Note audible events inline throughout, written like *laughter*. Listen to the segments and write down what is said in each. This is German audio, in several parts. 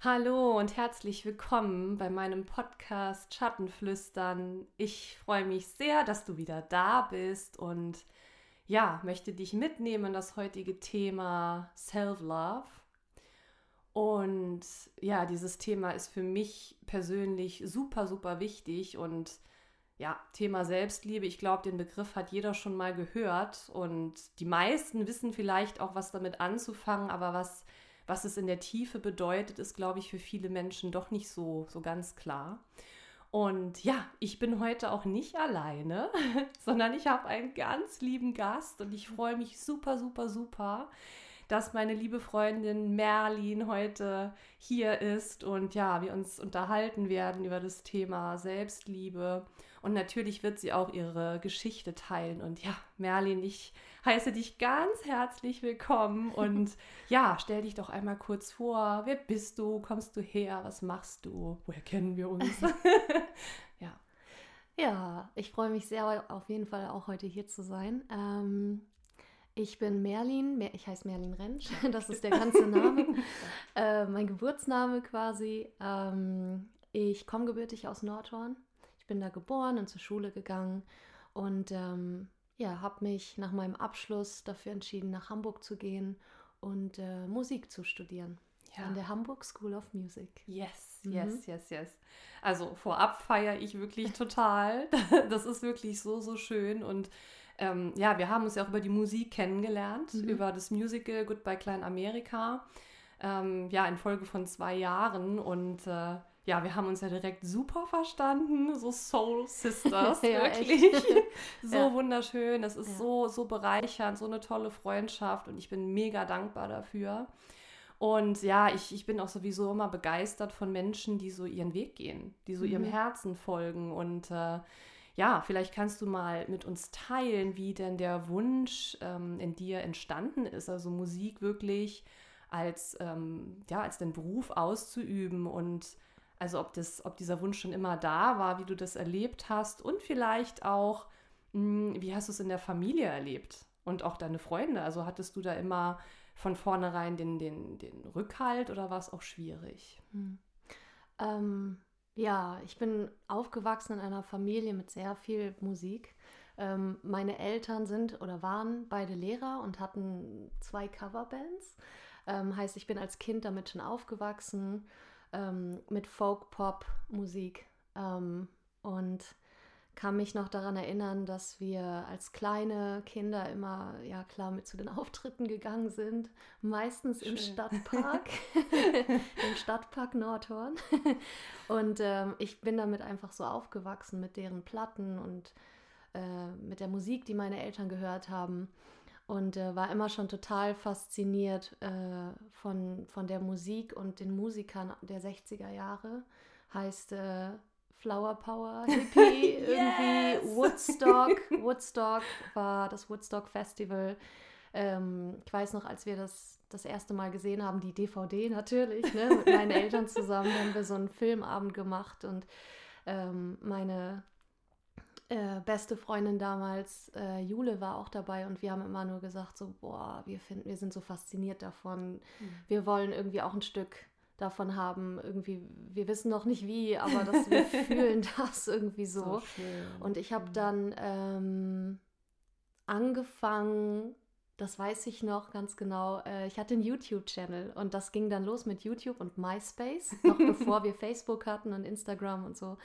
Hallo und herzlich willkommen bei meinem Podcast Schattenflüstern. Ich freue mich sehr, dass du wieder da bist und ja, möchte dich mitnehmen in das heutige Thema Self-Love. Und ja, dieses Thema ist für mich persönlich super, super wichtig und ja, Thema Selbstliebe, ich glaube, den Begriff hat jeder schon mal gehört und die meisten wissen vielleicht auch, was damit anzufangen, aber was was es in der Tiefe bedeutet, ist, glaube ich, für viele Menschen doch nicht so, so ganz klar. Und ja, ich bin heute auch nicht alleine, *laughs* sondern ich habe einen ganz lieben Gast und ich freue mich super, super, super, dass meine liebe Freundin Merlin heute hier ist und ja, wir uns unterhalten werden über das Thema Selbstliebe. Und natürlich wird sie auch ihre Geschichte teilen. Und ja, Merlin, ich heiße dich ganz herzlich willkommen und *laughs* ja, stell dich doch einmal kurz vor. Wer bist du? Kommst du her? Was machst du? Woher kennen wir uns? *laughs* ja. Ja, ich freue mich sehr, auf jeden Fall auch heute hier zu sein. Ähm, ich bin Merlin, ich heiße Merlin Rentsch, *laughs* das ist der ganze Name, äh, mein Geburtsname quasi. Ähm, ich komme gebürtig aus Nordhorn. Ich bin da geboren und zur Schule gegangen und ähm, ja, habe mich nach meinem Abschluss dafür entschieden, nach Hamburg zu gehen und äh, Musik zu studieren. Ja. An der Hamburg School of Music. Yes, mhm. yes, yes, yes. Also vorab feiere ich wirklich total. *laughs* Das ist wirklich so, so schön. Und ähm, ja, wir haben uns ja auch über die Musik kennengelernt, mhm. über das Musical Goodbye Klein Amerika. Ähm, ja, in Folge von zwei Jahren. Und äh, ja, wir haben uns ja direkt super verstanden, so Soul Sisters, *laughs* ja, wirklich. *laughs* so ja. wunderschön, das ist ja. so, so bereichernd, so eine tolle Freundschaft und ich bin mega dankbar dafür. Und ja, ich, ich bin auch sowieso immer begeistert von Menschen, die so ihren Weg gehen, die so mhm. ihrem Herzen folgen. Und äh, ja, vielleicht kannst du mal mit uns teilen, wie denn der Wunsch ähm, in dir entstanden ist, also Musik wirklich als, ähm, ja, als den Beruf auszuüben und also ob, das, ob dieser Wunsch schon immer da war, wie du das erlebt hast und vielleicht auch, mh, hm, wie hast du es in der Familie erlebt und auch deine Freunde. Also hattest du da immer von vornherein den, den, den Rückhalt oder war es auch schwierig? Hm. Ähm, ja, ich bin aufgewachsen in einer Familie mit sehr viel Musik. Ähm, meine Eltern sind oder waren beide Lehrer und hatten zwei Coverbands. Ähm, heißt, ich bin als Kind damit schon aufgewachsen ähm, mit Folk-Pop-Musik ähm, und kann mich noch daran erinnern, dass wir als kleine Kinder immer, ja klar, mit zu den *laughs* Auftritten gegangen sind. Meistens Schön. im Stadtpark, *laughs* im Stadtpark Nordhorn. *laughs* Und ähm, ich bin damit einfach so aufgewachsen mit deren Platten und äh, mit der Musik, die meine Eltern gehört haben und äh, war immer schon total fasziniert äh, von, von der Musik und den Musikern der 60er Jahre. Heißt äh, Flower Power, *laughs* Hippie, irgendwie Woodstock. Woodstock war das Woodstock Festival. Ähm, ich weiß noch, als wir das das erste Mal gesehen haben, die DVD natürlich, ne, mit meinen *laughs* Eltern zusammen haben wir so einen Filmabend gemacht und ähm, meine äh, beste Freundin damals, äh, Jule, war auch dabei und wir haben immer nur gesagt, so, boah, wir finden, wir sind so fasziniert davon. Mhm. Wir wollen irgendwie auch ein Stück davon haben. Irgendwie, wir wissen noch nicht wie, aber dass wir *laughs* fühlen das irgendwie so. so und ich habe mhm. dann ähm, angefangen, das weiß ich noch ganz genau. Äh, ich hatte einen YouTube-Channel und das ging dann los mit YouTube und MySpace, noch *laughs* bevor wir Facebook hatten und Instagram und so.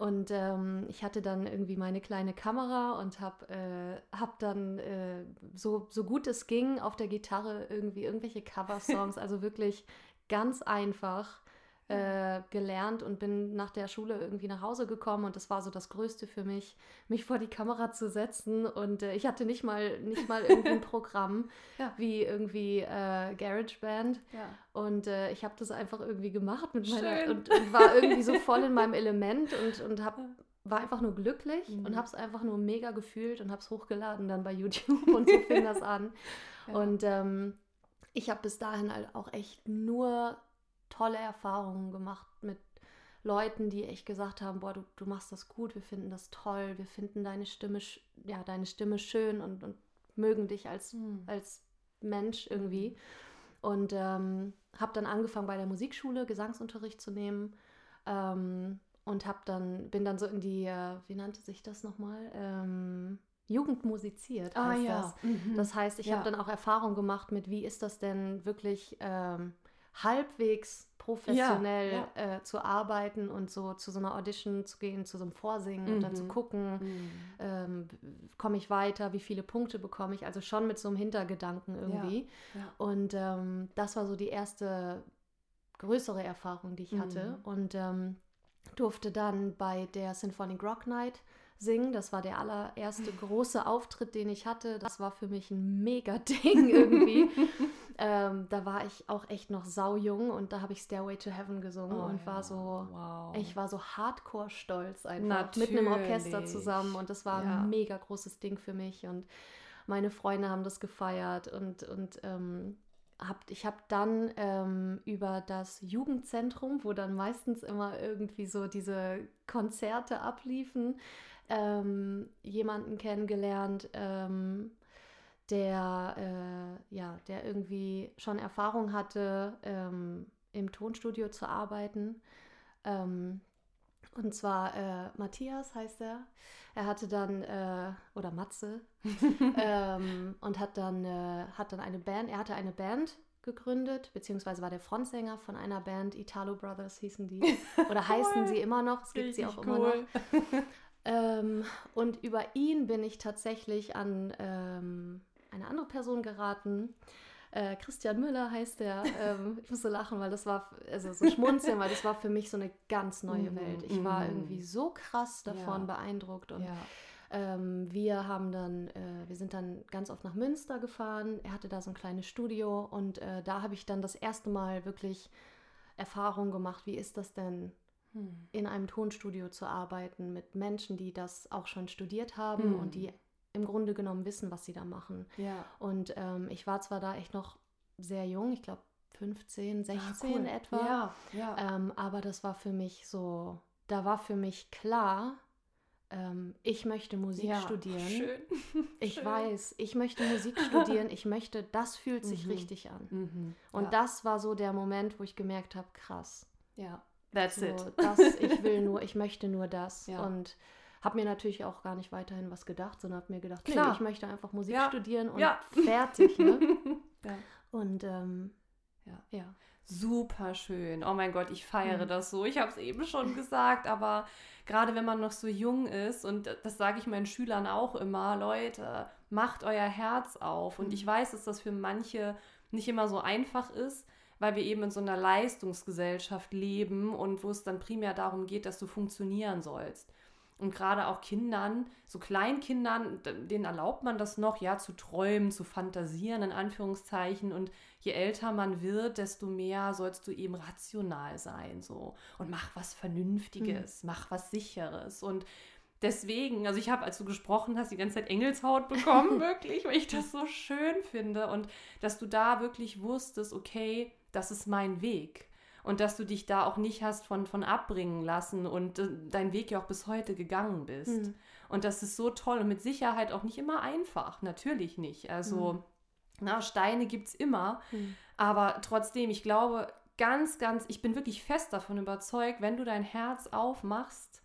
Und ähm, ich hatte dann irgendwie meine kleine Kamera und habe äh, hab dann äh, so, so gut es ging auf der Gitarre irgendwie irgendwelche Cover-Songs, *laughs* also wirklich ganz einfach äh, gelernt und bin nach der Schule irgendwie nach Hause gekommen und das war so das Größte für mich, mich vor die Kamera zu setzen und äh, ich hatte nicht mal nicht mal irgendwie ein *laughs* Programm ja. wie irgendwie äh, GarageBand ja. und äh, ich habe das einfach irgendwie gemacht mit meiner und, und, war irgendwie so voll in meinem *laughs* Element und und habe war einfach nur glücklich mhm. und habe es einfach nur mega gefühlt und habe es hochgeladen dann bei YouTube *laughs* und so fing das an ja. und ähm, ich habe bis dahin halt auch echt nur tolle Erfahrungen gemacht mit Leuten, die echt gesagt haben, boah, du, du machst das gut, wir finden das toll, wir finden deine Stimme, ja, deine Stimme schön und, und mögen dich als, mhm. als Mensch irgendwie. Und ähm, habe dann angefangen bei der Musikschule Gesangsunterricht zu nehmen. Ähm, und hab dann, bin dann so in die, äh, wie nannte sich das nochmal? Ähm, Jugend musiziert ah, ja. das. Mhm. Das heißt, ich ja. habe dann auch Erfahrung gemacht mit, wie ist das denn wirklich ähm, halbwegs professionell ja, ja. Äh, zu arbeiten und so zu so einer Audition zu gehen, zu so einem Vorsingen mhm. und dann zu mhm. gucken, mhm. ähm, komme ich weiter, wie viele Punkte bekomme ich, also schon mit so einem Hintergedanken irgendwie. Ja, und ähm, das war so die erste größere Erfahrung, die ich mhm. hatte und ähm, durfte dann bei der Symphonic Rock Night singen. Das war der allererste *laughs* große Auftritt, den ich hatte. Das war für mich ein mega Ding irgendwie. *laughs* ähm, da war ich auch echt noch saujung und da habe ich Stairway to Heaven gesungen oh, und ja. war so, wow. ich war so hardcore stolz einfach Natürlich. mit einem Orchester zusammen und das war ja. ein mega großes Ding für mich und meine Freunde haben das gefeiert und, und ähm, hab, ich habe dann ähm, über das Jugendzentrum, wo dann meistens immer irgendwie so diese Konzerte abliefen, ähm, jemanden kennengelernt, ähm, der, äh, ja, der irgendwie schon Erfahrung hatte, ähm, im Tonstudio zu arbeiten. Ähm, und zwar äh, Matthias heißt er. Er hatte dann, äh, oder Matze, *laughs* ähm, und hat dann, äh, hat dann eine Band, er hatte eine Band gegründet, beziehungsweise war der Frontsänger von einer Band, Italo Brothers hießen die, oder *laughs* heißen sie immer noch, es gibt sie auch cool. immer noch. Ähm, und über ihn bin ich tatsächlich an ähm, eine andere Person geraten. Äh, Christian Müller heißt der. Ähm, ich muss so lachen, weil das war, also so *laughs* schmunzeln, weil das war für mich so eine ganz neue mhm, Welt. Ich war mhm. irgendwie so krass davon ja. beeindruckt und ja. ähm, wir haben dann, äh, wir sind dann ganz oft nach Münster gefahren. Er hatte da so ein kleines Studio und äh, da habe ich dann das erste Mal wirklich Erfahrung gemacht. Wie ist das denn? hm. in einem Tonstudio zu arbeiten mit Menschen, die das auch schon studiert haben hm. und die im Grunde genommen wissen, was sie da machen. Ja. Und ähm, ich war zwar da echt noch sehr jung, ich glaube 15, 16 ah, cool. etwa. Ja, ja. Ähm, aber das war für mich so, da war für mich klar, ähm, ich möchte Musik ja, studieren. Schön. *laughs* Ich *laughs* schön. weiß, ich möchte Musik studieren, ich möchte, das fühlt sich mhm. richtig an. Mhm. Und das war so der Moment, wo ich gemerkt habe, krass. Ja. That's so, it. Das, ich will *laughs* nur, ich möchte nur das. Und habe mir natürlich auch gar nicht weiterhin was gedacht, sondern habe mir gedacht, Klar. Nee, ich möchte einfach Musik ja. studieren und ja. *laughs* fertig. Ne? *laughs* ja. Und ähm, ja. ja. Super schön. Oh mein Gott, ich feiere mhm. das so. Ich habe es eben schon gesagt, aber gerade wenn man noch so jung ist, und das sage ich meinen Schülern auch immer, Leute, macht euer Herz auf. Und ich mhm. weiß, dass das für manche nicht immer so einfach ist, weil wir eben in so einer Leistungsgesellschaft leben und wo es dann primär darum geht, dass du funktionieren sollst. Und gerade auch Kindern, so Kleinkindern, denen erlaubt man das noch, ja, zu träumen, zu fantasieren, in Anführungszeichen. Und je älter man wird, desto mehr sollst du eben rational sein, so. Und mach was Vernünftiges, mhm. mach was Sicheres. Und deswegen, also ich habe, als du gesprochen hast, die ganze Zeit Engelshaut bekommen, *laughs* wirklich, weil ich das so schön finde. Und dass du da wirklich wusstest, okay, das ist mein Weg. Und dass du dich da auch nicht hast von, von abbringen lassen und äh, dein Weg ja auch bis heute gegangen bist. Mhm. Und das ist so toll und mit Sicherheit auch nicht immer einfach. Natürlich nicht. Also, mhm. na, Steine gibt es immer. Mhm. Aber trotzdem, ich glaube, ganz, ganz, ich bin wirklich fest davon überzeugt, wenn du dein Herz aufmachst,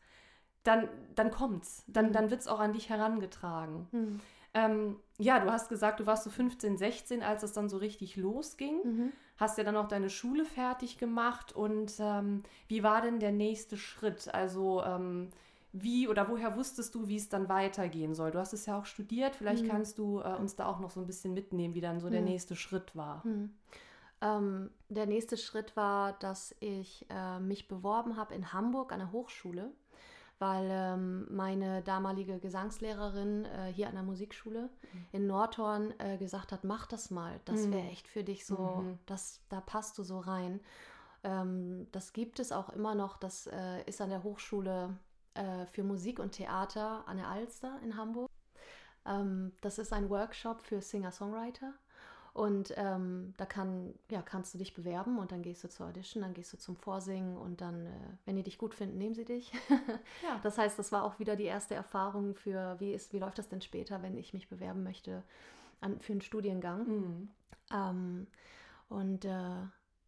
dann, dann kommt's. Dann, mhm. dann wird es auch an dich herangetragen. Mhm. Ähm, ja, du hast gesagt, du warst so 15, 16, als es dann so richtig losging. Hast ja dann auch deine Schule fertig gemacht. Und ähm, wie war denn der nächste Schritt? Also ähm, wie oder woher wusstest du, wie es dann weitergehen soll? Du hast es ja auch studiert. Vielleicht mhm. kannst du äh, uns da auch noch so ein bisschen mitnehmen, wie dann so der mhm. nächste Schritt war. Mhm. Ähm, der nächste Schritt war, dass ich äh, mich beworben habe in Hamburg an der Hochschule weil ähm, meine damalige Gesangslehrerin äh, hier an der Musikschule mhm. in Nordhorn äh, gesagt hat, mach das mal, das wäre mhm. echt für dich so, mhm. das, da passt du so rein. Ähm, das gibt es auch immer noch, das äh, ist an der Hochschule äh, für Musik und Theater an der Alster in Hamburg. Ähm, das ist ein Workshop für Singer-Songwriter. Und ähm, da kann, ja, kannst du dich bewerben und dann gehst du zur Audition, dann gehst du zum Vorsingen und dann, äh, wenn die dich gut finden, nehmen sie dich. *laughs* ja. Das heißt, das war auch wieder die erste Erfahrung für, wie, ist, wie läuft das denn später, wenn ich mich bewerben möchte an, für einen Studiengang. Mhm. Ähm, Und äh,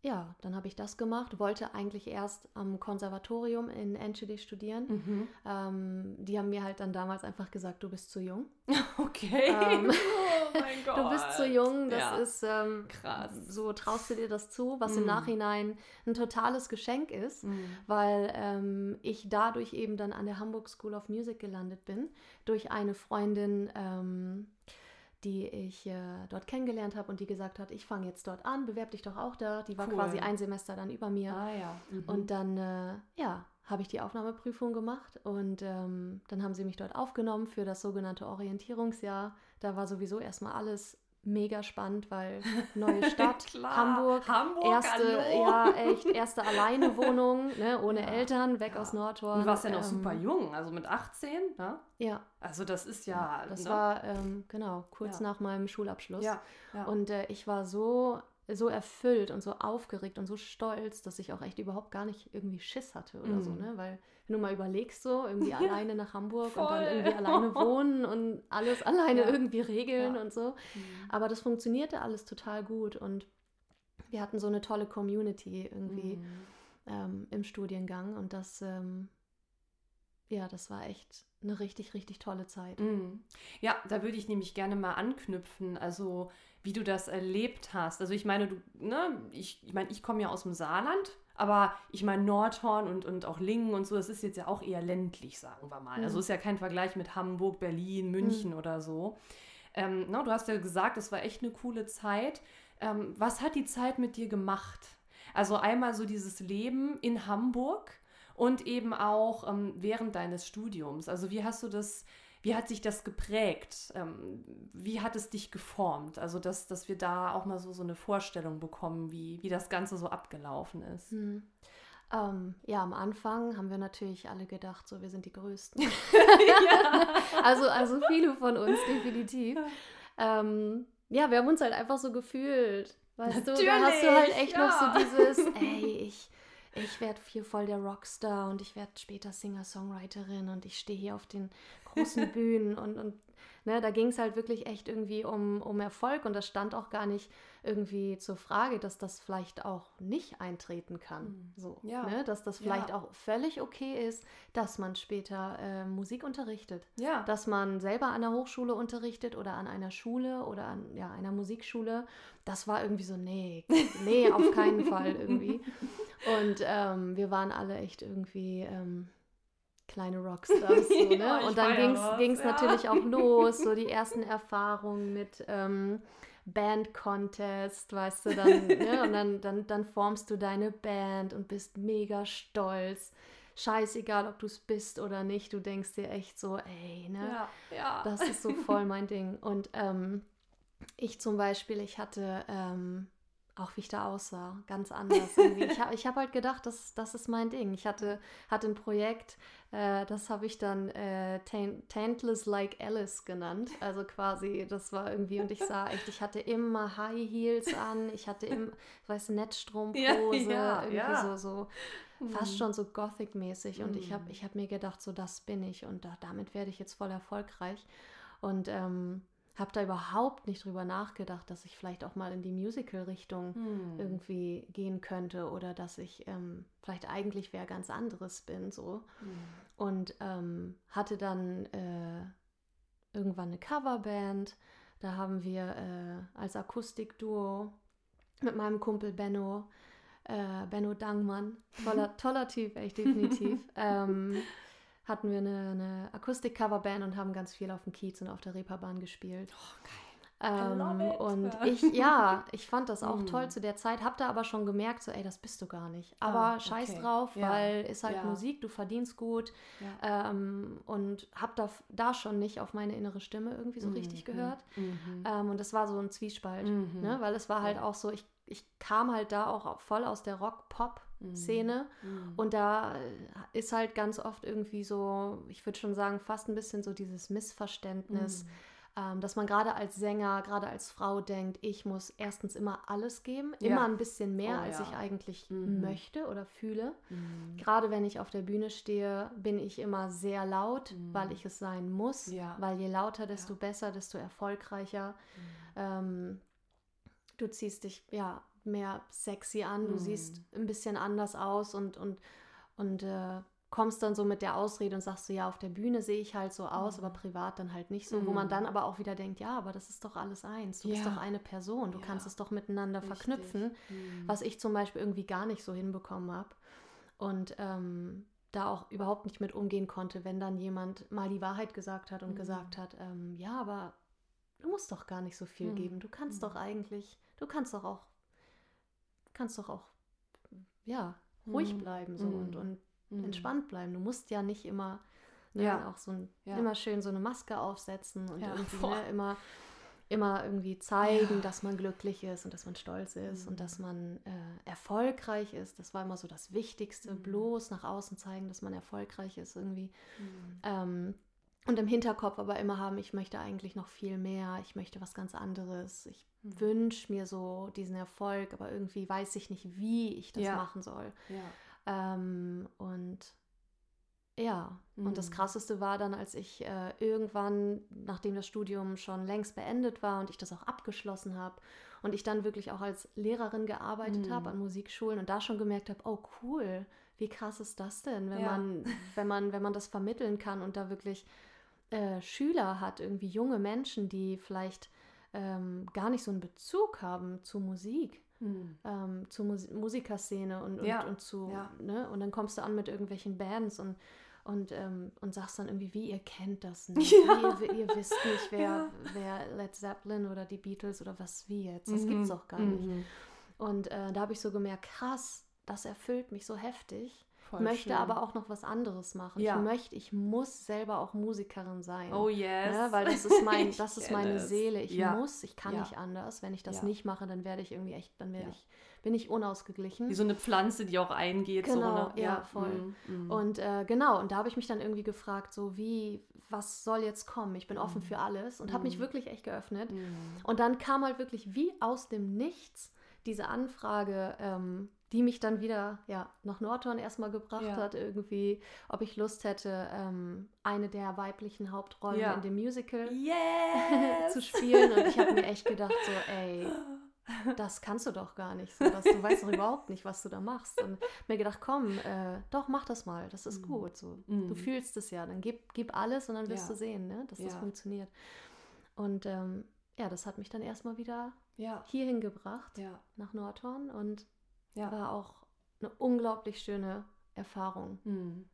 ja, dann habe ich das gemacht, wollte eigentlich erst am Konservatorium in Enschede studieren. Mhm. Ähm, die haben mir halt dann damals einfach gesagt, du bist zu jung. *laughs* Okay. Ähm, *laughs* oh mein Gott. *laughs* Du bist zu jung, das ja. ist ähm, krass. So traust du dir das zu, was mhm. im Nachhinein ein totales Geschenk ist, mhm. weil ähm, ich dadurch eben dann an der Hamburg School of Music gelandet bin, durch eine Freundin ähm, die ich äh, dort kennengelernt habe und die gesagt hat, ich fange jetzt dort an, bewerb dich doch auch da. Die war cool. quasi ein Semester dann über mir. Ah, ja. Mhm. Und dann, äh, ja, habe ich die Aufnahmeprüfung gemacht und ähm, dann haben sie mich dort aufgenommen für das sogenannte Orientierungsjahr. Da war sowieso erstmal alles mega spannend, weil *laughs* neue Stadt, Hamburg, Hamburg, erste, hallo. ja echt, erste alleine Wohnung, ne, *laughs* ohne ja, Eltern, weg ja. aus Nordhorn. Du warst ja noch ähm, super jung, also mit 18, ne? Ja. Also das ist ja. das ne? war ähm, genau kurz nach meinem Schulabschluss. Ja. Und äh, ich war so so erfüllt und so aufgeregt und so stolz, dass ich auch echt überhaupt gar nicht irgendwie Schiss hatte oder mm. so, ne? Weil wenn du mal überlegst, so irgendwie *laughs* alleine nach Hamburg voll. und dann irgendwie alleine *laughs* wohnen und alles alleine ja. irgendwie regeln ja. und so. Mhm. Aber das funktionierte alles total gut und wir hatten so eine tolle Community irgendwie mhm. ähm, im Studiengang und das, ähm, ja, das war echt eine richtig, richtig tolle Zeit. Mhm. Ja, da würde ich nämlich gerne mal anknüpfen. Also wie du das erlebt hast. Also ich meine, du, ne, ich, ich meine, ich komme ja aus dem Saarland, aber ich meine, Nordhorn und, und auch Lingen und so, das ist jetzt ja auch eher ländlich, sagen wir mal. Mhm. Also ist ja kein Vergleich mit Hamburg, Berlin, München mhm. oder so. Ähm, no, du hast ja gesagt, es war echt eine coole Zeit. Ähm, was hat die Zeit mit dir gemacht? Also einmal so dieses Leben in Hamburg und eben auch ähm, während deines Studiums. Also wie hast du das wie hat sich das geprägt? Ähm, wie hat es dich geformt? Also, dass, dass wir da auch mal so, so eine Vorstellung bekommen, wie, wie das Ganze so abgelaufen ist. Hm. Ähm, ja, am Anfang haben wir natürlich alle gedacht, so wir sind die Größten. *laughs* *laughs* also, also viele von uns definitiv. Ähm, ja, wir haben uns halt einfach so gefühlt. Weißt natürlich, du, da hast du halt echt ja. noch so dieses, ey, ich, ich werde hier voll der Rockstar und ich werde später Singer-Songwriterin und ich stehe hier auf den großen *laughs* Bühnen und, und ne, da ging es halt wirklich echt irgendwie um, um Erfolg und das stand auch gar nicht irgendwie zur Frage, dass das vielleicht auch nicht eintreten kann. Mhm. So, ja. ne, dass das vielleicht ja. auch völlig okay ist, dass man später äh, Musik unterrichtet. Ja. Dass man selber an der Hochschule unterrichtet oder an einer Schule oder an ja, einer Musikschule. Das war irgendwie so, nee, nee, auf keinen Fall *laughs* irgendwie. Und ähm, wir waren alle echt irgendwie. Ähm, kleine *laughs* Rockstars. So, ne? ja, und dann ging es ja. natürlich auch *laughs* los, so die ersten Erfahrungen mit ähm, Band-Contest, weißt du, dann, *laughs* ne? und dann, dann, dann formst du deine Band und bist mega stolz. Scheißegal, ob du es bist oder nicht, du denkst dir echt so, ey, ne? Ja, ja. Das ist so voll mein Ding. Und ähm, ich zum Beispiel, ich hatte ähm, auch wie ich da aussah, ganz anders. Irgendwie. ich habe ich hab halt gedacht, das, das ist mein Ding. Ich hatte, hatte ein Projekt, äh, das habe ich dann äh, Tantless Like Alice genannt. Also quasi, das war irgendwie, und ich sah echt, ich hatte immer High Heels an, ich hatte immer, weiß Netzstrumpfhose, ja, ja, irgendwie ja. so, so fast mhm. schon so Gothic-mäßig. Und ich habe mhm. ich hab mir gedacht, so das bin ich und da, damit werde ich jetzt voll erfolgreich. Und ähm, habe da überhaupt nicht drüber nachgedacht, dass ich vielleicht auch mal in die Musical-Richtung hm. irgendwie gehen könnte oder dass ich ähm, vielleicht eigentlich wer ganz anderes bin so hm. und ähm, hatte dann äh, irgendwann eine Coverband. Da haben wir äh, als Akustikduo mit meinem Kumpel Benno, äh, Benno Dangmann, toller, *laughs* toller Typ, echt definitiv. ähm, *laughs* hatten wir eine, eine Akustik-Coverband und haben ganz viel auf dem Kiez und auf der Reeperbahn gespielt. Oh, geil. Ähm, und *laughs* ich, ja, ich fand das auch mm. toll zu der Zeit, hab da aber schon gemerkt, so, ey, das bist du gar nicht. Aber ah, scheiß okay. drauf, ja. weil ist halt ja. Musik, du verdienst gut. Ja. Ähm, und hab da, da schon nicht auf meine innere Stimme irgendwie so mm. richtig gehört. Mm ähm, und das war so ein Zwiespalt, -hmm. ne? weil es war halt auch so, ich, ich kam halt da auch voll aus der Rock-Pop- Szene. Mhm. Und da äh, ist halt ganz oft irgendwie so, ich würde schon sagen, fast ein bisschen so dieses Missverständnis, mhm. ähm, dass man gerade als Sänger, gerade als Frau denkt, ich muss erstens immer alles geben, ja. immer ein bisschen mehr, oh, als ja. ich eigentlich mhm. möchte oder fühle. Mhm. Gerade wenn ich auf der Bühne stehe, bin ich immer sehr laut, mhm. weil ich es sein muss. Ja. Weil je lauter, desto besser, desto erfolgreicher. Mhm. Ähm, du ziehst dich, ja, mehr sexy an, du Mhm. siehst ein bisschen anders aus und, und, und äh, kommst dann so mit der Ausrede und sagst so, ja, auf der Bühne sehe ich halt so aus, Mhm. aber privat dann halt nicht so, wo man Mhm. dann aber auch wieder denkt, ja, aber das ist doch alles eins, du bist Ja. doch eine Person, du kannst Ja. es doch miteinander Richtig. verknüpfen, Mhm. was ich zum Beispiel irgendwie gar nicht so hinbekommen habe und ähm, da auch überhaupt nicht mit umgehen konnte, wenn dann jemand mal die Wahrheit gesagt hat und Mhm. gesagt hat, ähm, ja, aber du musst doch gar nicht so viel Mhm. geben, du kannst Mhm. doch eigentlich, du kannst doch auch, kannst doch auch, ja, ruhig Mhm. bleiben so Mhm. und, und Mhm. entspannt bleiben. Du musst ja nicht immer ne, Ja. auch so ein, Ja. immer schön so eine Maske aufsetzen und Ja, irgendwie ne, immer, immer irgendwie zeigen, dass man glücklich ist und dass man stolz ist Mhm. und dass man äh, erfolgreich ist. Das war immer so das Wichtigste, Mhm. bloß nach außen zeigen, dass man erfolgreich ist irgendwie. Mhm. Ähm, und im Hinterkopf aber immer haben, ich möchte eigentlich noch viel mehr, ich möchte was ganz anderes. Ich Mhm. wünsche mir so diesen Erfolg, aber irgendwie weiß ich nicht, wie ich das Ja. machen soll. Ja. Ähm, und ja, und das Mhm. Krasseste war dann, als ich äh, irgendwann, nachdem das Studium schon längst beendet war und ich das auch abgeschlossen habe und ich dann wirklich auch als Lehrerin gearbeitet Mhm. habe an Musikschulen und da schon gemerkt habe, oh cool, wie krass ist das denn, wenn Ja. man, wenn man, wenn man das vermitteln kann und da wirklich äh, Schüler hat, irgendwie junge Menschen, die vielleicht ähm, gar nicht so einen Bezug haben zu Musik Mhm. ähm, zur Mus Musikerszene und, und, Ja, und zu, ja. ne? Und dann kommst du an mit irgendwelchen Bands und, und, ähm, und sagst dann irgendwie, wie ihr kennt das nicht. *laughs* Ja. Wie, ihr, ihr wisst nicht, wer, Ja. wer Led Zeppelin oder die Beatles oder was wie jetzt. Das Mhm. gibt's doch gar nicht. Mhm. Und äh, da habe ich so gemerkt, krass, das erfüllt mich so heftig. Voll möchte schön. aber auch noch was anderes machen. Ja. Ich möchte, ich muss selber auch Musikerin sein. Oh yes. Ne, weil das *laughs* ist mein, das ist meine es. Seele. Ich Ja. muss, ich kann Ja. nicht anders. Wenn ich das nicht mache, dann werde ich irgendwie echt, dann werde ich, bin ich unausgeglichen. Wie so eine Pflanze, die auch eingeht. Genau, so, ne? ja, voll. Mhm. Mhm. Und äh, genau, und da habe ich mich dann irgendwie gefragt, so wie, was soll jetzt kommen? Ich bin offen Mhm. für alles und habe mich Mhm. wirklich echt geöffnet. Mhm. Und dann kam halt wirklich wie aus dem Nichts diese Anfrage, ähm, die mich dann wieder ja, nach Nordhorn erstmal gebracht Ja. hat, irgendwie, ob ich Lust hätte, ähm, eine der weiblichen Hauptrollen Ja. in dem Musical Yes! *laughs* zu spielen. Und ich habe mir echt gedacht, so, *laughs* ey, das kannst du doch gar nicht. So, dass du weißt doch überhaupt nicht, was du da machst. Und mir gedacht, komm, äh, doch, mach das mal, das ist Mhm. gut. So. Mhm. Du fühlst es ja, dann gib, gib alles und dann wirst Ja. du sehen, ne, dass das funktioniert. Und ähm, ja, das hat mich dann erstmal wieder hierhin gebracht, nach Nordhorn und ja. war auch eine unglaublich schöne Erfahrung. Hm.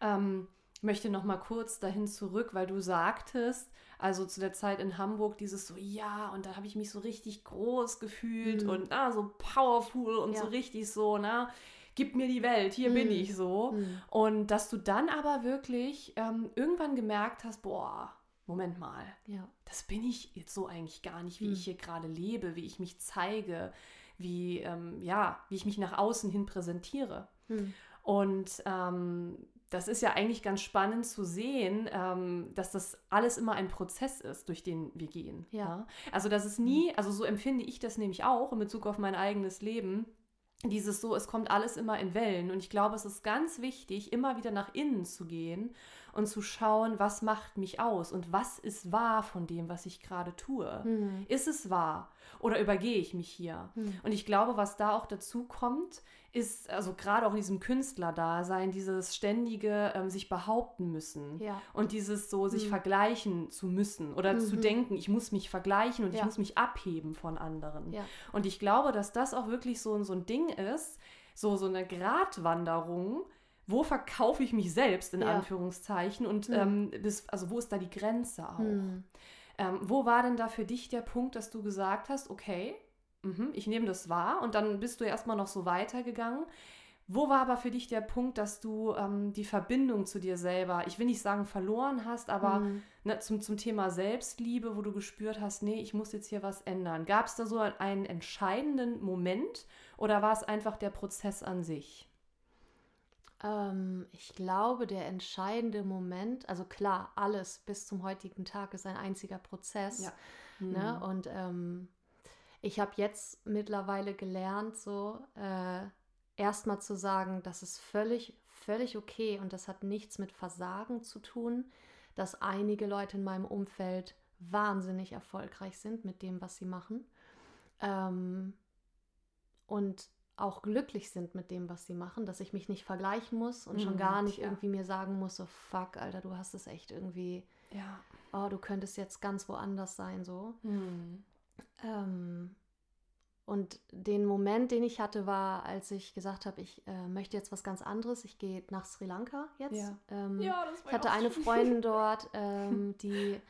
Ähm, ich möchte noch mal kurz dahin zurück, weil du sagtest, also zu der Zeit in Hamburg, dieses so, ja, und da habe ich mich so richtig groß gefühlt Mhm. und ah, so powerful und Ja. so richtig so, na, gib mir die Welt, hier bin Mhm. ich so. Mhm. Und dass du dann aber wirklich ähm, irgendwann gemerkt hast, boah, Moment mal, Ja. das bin ich jetzt so eigentlich gar nicht, wie Hm. ich hier gerade lebe, wie ich mich zeige, wie, ähm, ja, wie ich mich nach außen hin präsentiere. Mhm. Und ähm, das ist ja eigentlich ganz spannend zu sehen, ähm, dass das alles immer ein Prozess ist, durch den wir gehen. Ja. Also, dass es nie, also so empfinde ich das nämlich auch in Bezug auf mein eigenes Leben. Dieses so, es kommt alles immer in Wellen. Und ich glaube, es ist ganz wichtig, immer wieder nach innen zu gehen und zu schauen, was macht mich aus und was ist wahr von dem, was ich gerade tue. Mhm. Ist es wahr oder übergehe ich mich hier? Mhm. Und ich glaube, was da auch dazu kommt, ist, also gerade auch in diesem Künstlerdasein, dieses ständige ähm, sich behaupten müssen. Ja. Und dieses so sich Mhm. vergleichen zu müssen oder zu Mhm. denken, ich muss mich vergleichen und ich Ja. muss mich abheben von anderen. Ja. Und ich glaube, dass das auch wirklich so, so ein Ding ist, so, so eine Gratwanderung. Wo verkaufe ich mich selbst in Ja. Anführungszeichen und Mhm. ähm, bis, also wo ist da die Grenze auch? Mhm. Ähm, wo war denn da für dich der Punkt, dass du gesagt hast, okay, mhm, ich nehme das wahr und dann bist du erstmal noch so weitergegangen. Wo war aber für dich der Punkt, dass du ähm, die Verbindung zu dir selber, ich will nicht sagen verloren hast, aber Mhm. ne, zum, zum Thema Selbstliebe, wo du gespürt hast, nee, ich muss jetzt hier was ändern. Gab es da so einen entscheidenden Moment oder war es einfach der Prozess an sich? Ähm, ich glaube, der entscheidende Moment, also klar, alles bis zum heutigen Tag ist ein einziger Prozess. Ja. Ne? Mhm. Und ähm, ich habe jetzt mittlerweile gelernt, so äh, erstmal zu sagen, das ist völlig, völlig okay und das hat nichts mit Versagen zu tun, dass einige Leute in meinem Umfeld wahnsinnig erfolgreich sind mit dem, was sie machen. Ähm, und auch glücklich sind mit dem, was sie machen, dass ich mich nicht vergleichen muss und schon Mhm, gar nicht ja. irgendwie mir sagen muss, so fuck, Alter, du hast es echt irgendwie, Ja. oh, du könntest jetzt ganz woanders sein, so. Mhm. Ähm, und den Moment, den ich hatte, war, als ich gesagt habe, ich äh, möchte jetzt was ganz anderes. Ich gehe nach Sri Lanka jetzt. Ja. Ähm, Ja, ich hatte eine. Freundin dort, *laughs* ähm, die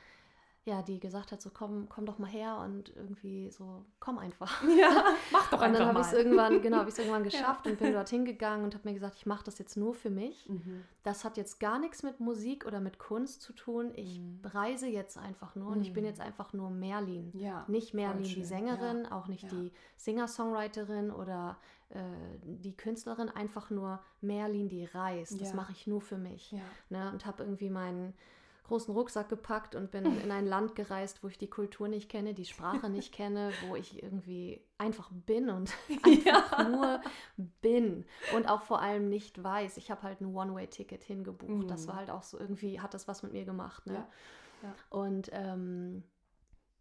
ja, die gesagt hat, so komm, komm doch mal her und irgendwie so, komm einfach. *laughs* Ja, mach doch Und dann einfach habe ich es irgendwann, genau, habe ich es irgendwann *laughs* geschafft und bin dorthin gegangen und habe mir gesagt, ich mache das jetzt nur für mich. Mhm. Das hat jetzt gar nichts mit Musik oder mit Kunst zu tun. Ich Mhm. reise jetzt einfach nur und ich bin Mhm. jetzt einfach nur Merlin. Ja. Nicht Merlin die Sängerin, ja, auch nicht ja. die Singer-Songwriterin oder äh, die Künstlerin, einfach nur Merlin, die reist. Das Ja. mache ich nur für mich. Ja. Ne? Und habe irgendwie meinen großen Rucksack gepackt und bin in ein Land gereist, wo ich die Kultur nicht kenne, die Sprache nicht kenne, wo ich irgendwie einfach bin und *laughs* einfach nur bin und auch vor allem nicht weiß. Ich habe halt ein One-Way-Ticket hingebucht. Das Mhm. war halt auch so irgendwie, hat das was mit mir gemacht. Ne? Ja, ja. Und ähm,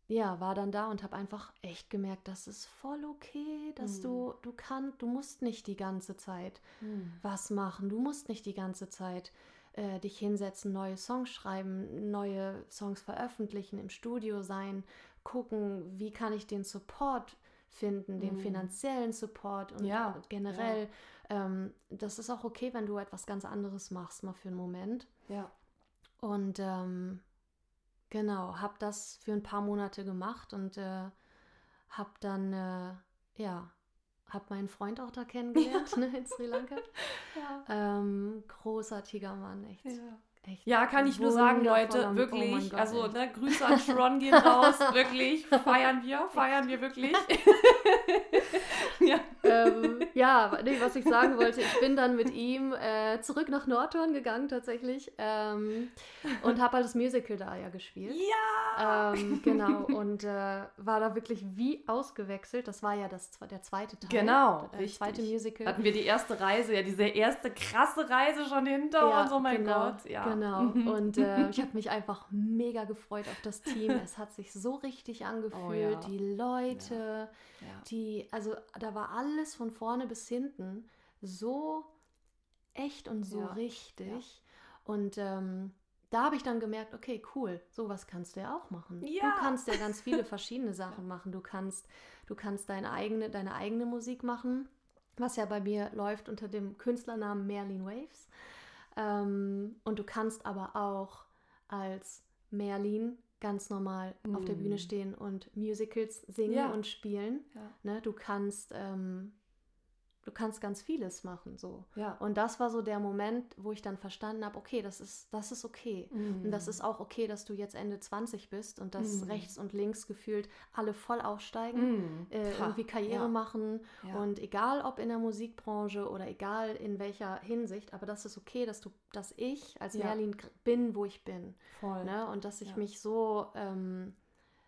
ja, war dann da und habe einfach echt gemerkt, das ist voll okay, dass Mhm. du, du kannst, du musst nicht die ganze Zeit Mhm. was machen. Du musst nicht die ganze Zeit äh, dich hinsetzen, neue Songs schreiben, neue Songs veröffentlichen, im Studio sein, gucken, wie kann ich den Support finden, den Mhm. finanziellen Support und, Ja, und generell. Ähm, das ist auch okay, wenn du etwas ganz anderes machst, mal für einen Moment. Ja. Und ähm, genau, habe das für ein paar Monate gemacht und äh, habe dann, äh, ja, habe meinen Freund auch da kennengelernt ne, in Sri Lanka. *laughs* Ja. Ähm, großartiger Mann, echt. Ja. echt Ja, kann ich nur sagen, Leute, oh wirklich. mein Gott, also, ne, Grüße an Sharon gehen *laughs* raus. wirklich. Feiern wir, feiern wir wirklich. *laughs* ja. ähm, ja, nee, was ich sagen wollte, ich bin dann mit ihm äh, zurück nach Nordhorn gegangen tatsächlich ähm, und habe halt das Musical da ja gespielt. Ja. Ähm, genau, und äh, war da wirklich wie ausgewechselt. Das war ja das, der zweite Teil. Genau, der richtig. zweite Musical. Hatten wir die erste Reise, ja, diese erste krasse Reise schon hinter uns. Oh mein genau, Gott. Ja. Genau. Mhm. Und äh, ich habe mich einfach mega gefreut auf das Team. Es hat sich so richtig angefühlt. Oh ja. Die Leute, ja. die, also da war alles von vorne bis hinten so echt und so Ja, richtig. Und ähm, da habe ich dann gemerkt, okay, cool, sowas kannst du ja auch machen. Ja. Du kannst ja ganz viele *laughs* verschiedene Sachen machen. Du kannst, du kannst deine eigene, deine eigene Musik machen, was ja bei mir läuft unter dem Künstlernamen Merlin Waves. Ähm, und du kannst aber auch als Merlin ganz normal auf der Mm. Bühne stehen und Musicals singen Ja. und spielen. Ja. Ne? Du kannst, ähm, du kannst ganz vieles machen so. Ja. Und das war so der Moment, wo ich dann verstanden habe, okay, das ist, das ist okay. Und das ist auch okay, dass du jetzt Ende 20 bist und dass Mhm. rechts und links gefühlt alle voll aufsteigen, Mhm. äh, irgendwie Karriere ja. machen. Ja. Und egal ob in der Musikbranche oder egal in welcher Hinsicht, aber das ist okay, dass du, dass ich als Ja. Merlin bin, wo ich bin. Voll. Ne? Und dass ich mich so, ähm,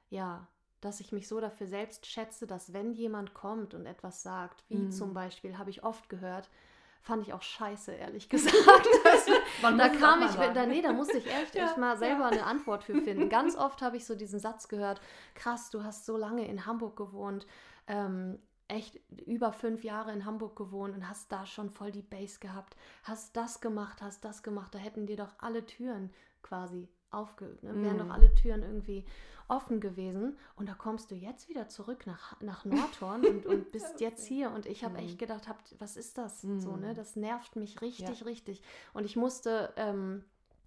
ja, dass ich mich so dafür selbst schätze, dass wenn jemand kommt und etwas sagt, wie Mhm. zum Beispiel, habe ich oft gehört, fand ich auch scheiße, ehrlich *laughs* gesagt. *laughs* Da kam ich, da, nee, da musste ich echt, *laughs* Ja, echt mal selber ja. eine Antwort für finden. Ganz oft habe ich so diesen Satz gehört, krass, du hast so lange in Hamburg gewohnt, ähm, echt über fünf Jahre in Hamburg gewohnt und hast da schon voll die Base gehabt, hast das gemacht, hast das gemacht, da hätten dir doch alle Türen quasi aufge, ne? wären Mhm. doch alle Türen irgendwie offen gewesen und da kommst du jetzt wieder zurück nach, nach Nordhorn und, und *laughs* bist jetzt hier und ich habe Mhm. echt gedacht, hab, was ist das? So, Mhm. ne? Das nervt mich richtig, richtig. Und ich musste, ähm,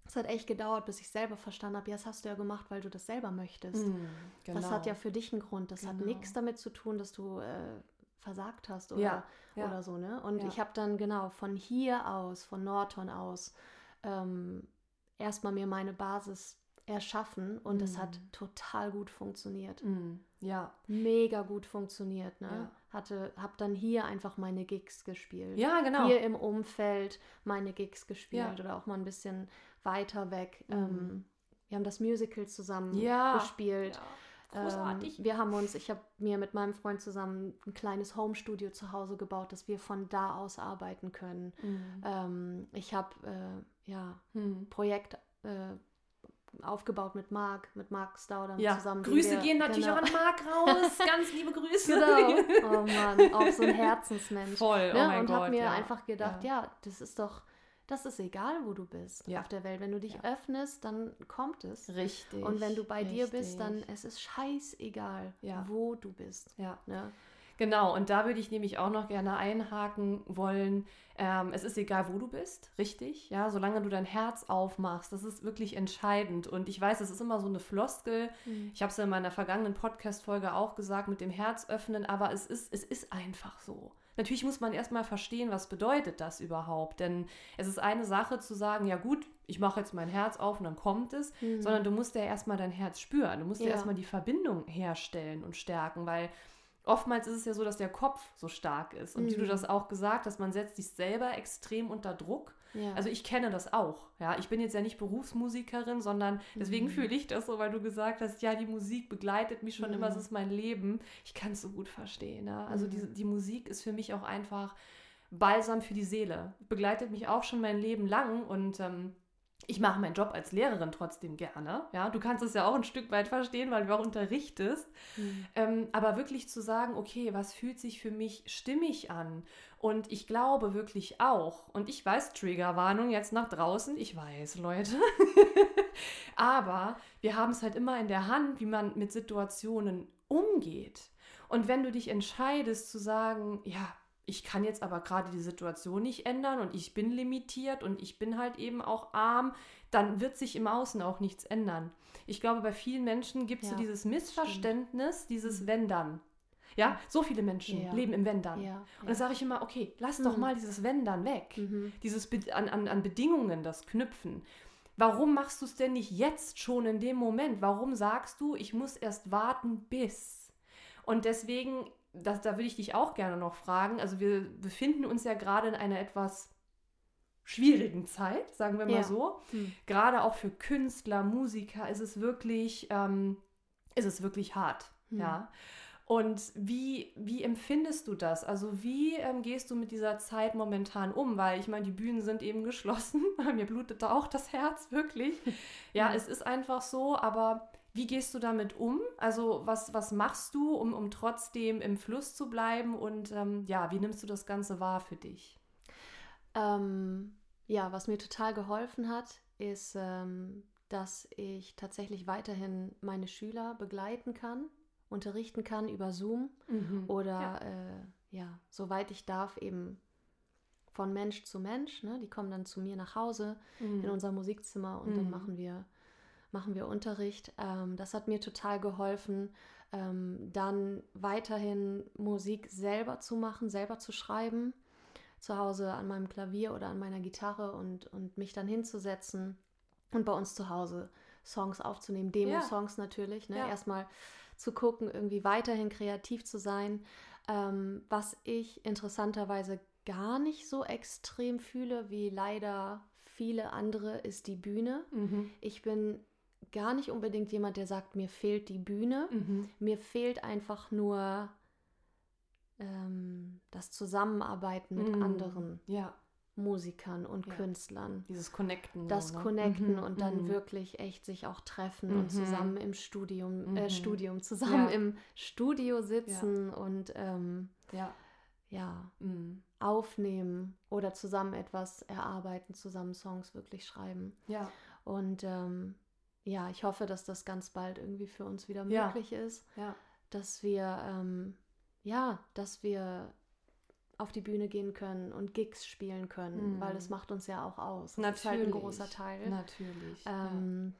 es hat echt gedauert, bis ich selber verstanden habe, ja, das hast du ja gemacht, weil du das selber möchtest. Mhm. Das hat Genau. ja für dich einen Grund. Das hat Genau. nichts damit zu tun, dass du äh, versagt hast oder, Ja, ja. oder so, ne? Und Ja. ich habe dann genau von hier aus, von Nordhorn aus, ähm, erstmal mir meine Basis erschaffen und es hat Mhm. total gut funktioniert. Mhm. Ja. Mega gut funktioniert, ne? Ja. Hatte, hab dann hier einfach meine Gigs gespielt. Ja, genau. Hier im Umfeld meine Gigs gespielt Ja. oder auch mal ein bisschen weiter weg. Mhm. Ähm, wir haben das Musical zusammen Ja. gespielt. Ja. Großartig. Ähm, wir haben uns, ich habe mir mit meinem Freund zusammen ein kleines Homestudio zu Hause gebaut, dass wir von da aus arbeiten können. Mhm. Ähm, ich habe äh, ja Mhm. Projekt, äh, aufgebaut mit Marc, mit Marc Stauder ja. zusammen. Grüße wir, gehen natürlich genau. auch an Marc raus. Ganz liebe Grüße. Genau. *laughs* Oh Mann, auch so ein Herzensmensch. Voll, oh ne? mein Und Gott. habe mir ja. einfach gedacht, Ja. ja. das ist doch, das ist egal, wo du bist Ja. auf der Welt. Wenn du dich öffnest, dann kommt es. Richtig. Und wenn du bei dir bist, dann richtig. es ist scheißegal, wo du bist. Ja. Ne? Genau, und da würde ich nämlich auch noch gerne einhaken wollen. Ähm, es ist egal, wo du bist, richtig? Ja, solange du dein Herz aufmachst, das ist wirklich entscheidend. Und ich weiß, es ist immer so eine Floskel. Ich habe es ja in meiner vergangenen Podcast-Folge auch gesagt, mit dem Herz öffnen, aber es ist, es ist einfach so. Natürlich muss man erstmal verstehen, was bedeutet das überhaupt. Denn es ist eine Sache zu sagen, ja gut, ich mache jetzt mein Herz auf und dann kommt es, Mhm. sondern du musst ja erstmal dein Herz spüren. Du musst ja Ja. erstmal die Verbindung herstellen und stärken, weil oftmals ist es ja so, dass der Kopf so stark ist. Und wie du Mhm. das auch gesagt hast, man setzt sich selber extrem unter Druck. Ja. Also ich kenne das auch. Ja, ich bin jetzt ja nicht Berufsmusikerin, sondern deswegen Mhm. fühle ich das so, weil du gesagt hast, ja, die Musik begleitet mich schon immer, es Mhm. ist mein Leben. Ich kann es so gut verstehen. Ja? Also Mhm. die, die Musik ist für mich auch einfach Balsam für die Seele. Begleitet mich auch schon mein Leben lang und ähm, ich mache meinen Job als Lehrerin trotzdem gerne. Ja, du kannst es ja auch ein Stück weit verstehen, weil du auch unterrichtest. Mhm. Ähm, aber wirklich zu sagen, okay, was fühlt sich für mich stimmig an? Und ich glaube wirklich auch, und ich weiß, Triggerwarnung jetzt nach draußen, ich weiß, Leute, *laughs* aber wir haben es halt immer in der Hand, wie man mit Situationen umgeht. Und wenn du dich entscheidest zu sagen, ja, ich kann jetzt aber gerade die Situation nicht ändern und ich bin limitiert und ich bin halt eben auch arm, dann wird sich im Außen auch nichts ändern. Ich glaube, bei vielen Menschen gibt es so Ja, dieses Missverständnis, dieses Mhm. Wenn dann. Ja, so viele Menschen Ja. leben im Wenn dann. Ja. Und dann sage ich immer, okay, lass doch Mhm. mal dieses Wenn dann weg. Mhm. Dieses Be an, an, an Bedingungen, das Knüpfen. Warum machst du es denn nicht jetzt schon in dem Moment? Warum sagst du, ich muss erst warten bis? Und deswegen, das, da würde ich dich auch gerne noch fragen. Also wir befinden uns ja gerade in einer etwas schwierigen Zeit, sagen wir mal Ja. so. Mhm. Gerade auch für Künstler, Musiker ist es wirklich, ähm, ist es wirklich hart. Mhm. Ja. Und wie, wie empfindest du das? Also wie ähm, gehst du mit dieser Zeit momentan um? Weil ich meine, die Bühnen sind eben geschlossen. *laughs* Mir blutet da auch das Herz, wirklich. Ja, Mhm. es ist einfach so, aber wie gehst du damit um? Also was, was machst du, um, um trotzdem im Fluss zu bleiben? Und ähm, ja, wie nimmst du das Ganze wahr für dich? Ähm, ja, was mir total geholfen hat, ist, ähm, dass ich tatsächlich weiterhin meine Schüler begleiten kann, unterrichten kann über Zoom oder Ja. äh, ja, soweit ich darf, eben von Mensch zu Mensch. Ne? Die kommen dann zu mir nach Hause in Mhm. unser Musikzimmer und dann Mhm. machen wir, machen wir Unterricht. Ähm, das hat mir total geholfen, ähm, dann weiterhin Musik selber zu machen, selber zu schreiben, zu Hause an meinem Klavier oder an meiner Gitarre und, und mich dann hinzusetzen und bei uns zu Hause Songs aufzunehmen, Demo-Songs natürlich. Ne? Ja. Erstmal zu gucken, irgendwie weiterhin kreativ zu sein. Ähm, was ich interessanterweise gar nicht so extrem fühle, wie leider viele andere, ist die Bühne. Mhm. Ich bin gar nicht unbedingt jemand, der sagt, mir fehlt die Bühne. Mhm. Mir fehlt einfach nur ähm, das Zusammenarbeiten mit Mhm. anderen Ja, Musikern und Ja. Künstlern. dieses Connecten. Das so, ne? Connecten Mhm, und dann mhm. wirklich echt sich auch treffen Mhm. und zusammen im Studium, Mhm. äh, Studium, zusammen Ja. im Studio sitzen und ähm, Ja. ja, Mhm. aufnehmen oder zusammen etwas erarbeiten, zusammen Songs wirklich schreiben. Ja. Und ähm, ja, ich hoffe, dass das ganz bald irgendwie für uns wieder Ja. möglich ist, Ja. dass wir, ähm, ja, dass wir auf die Bühne gehen können und Gigs spielen können, Mhm. weil das macht uns ja auch aus. Das Natürlich. ist halt ein großer Teil. Natürlich. Ähm,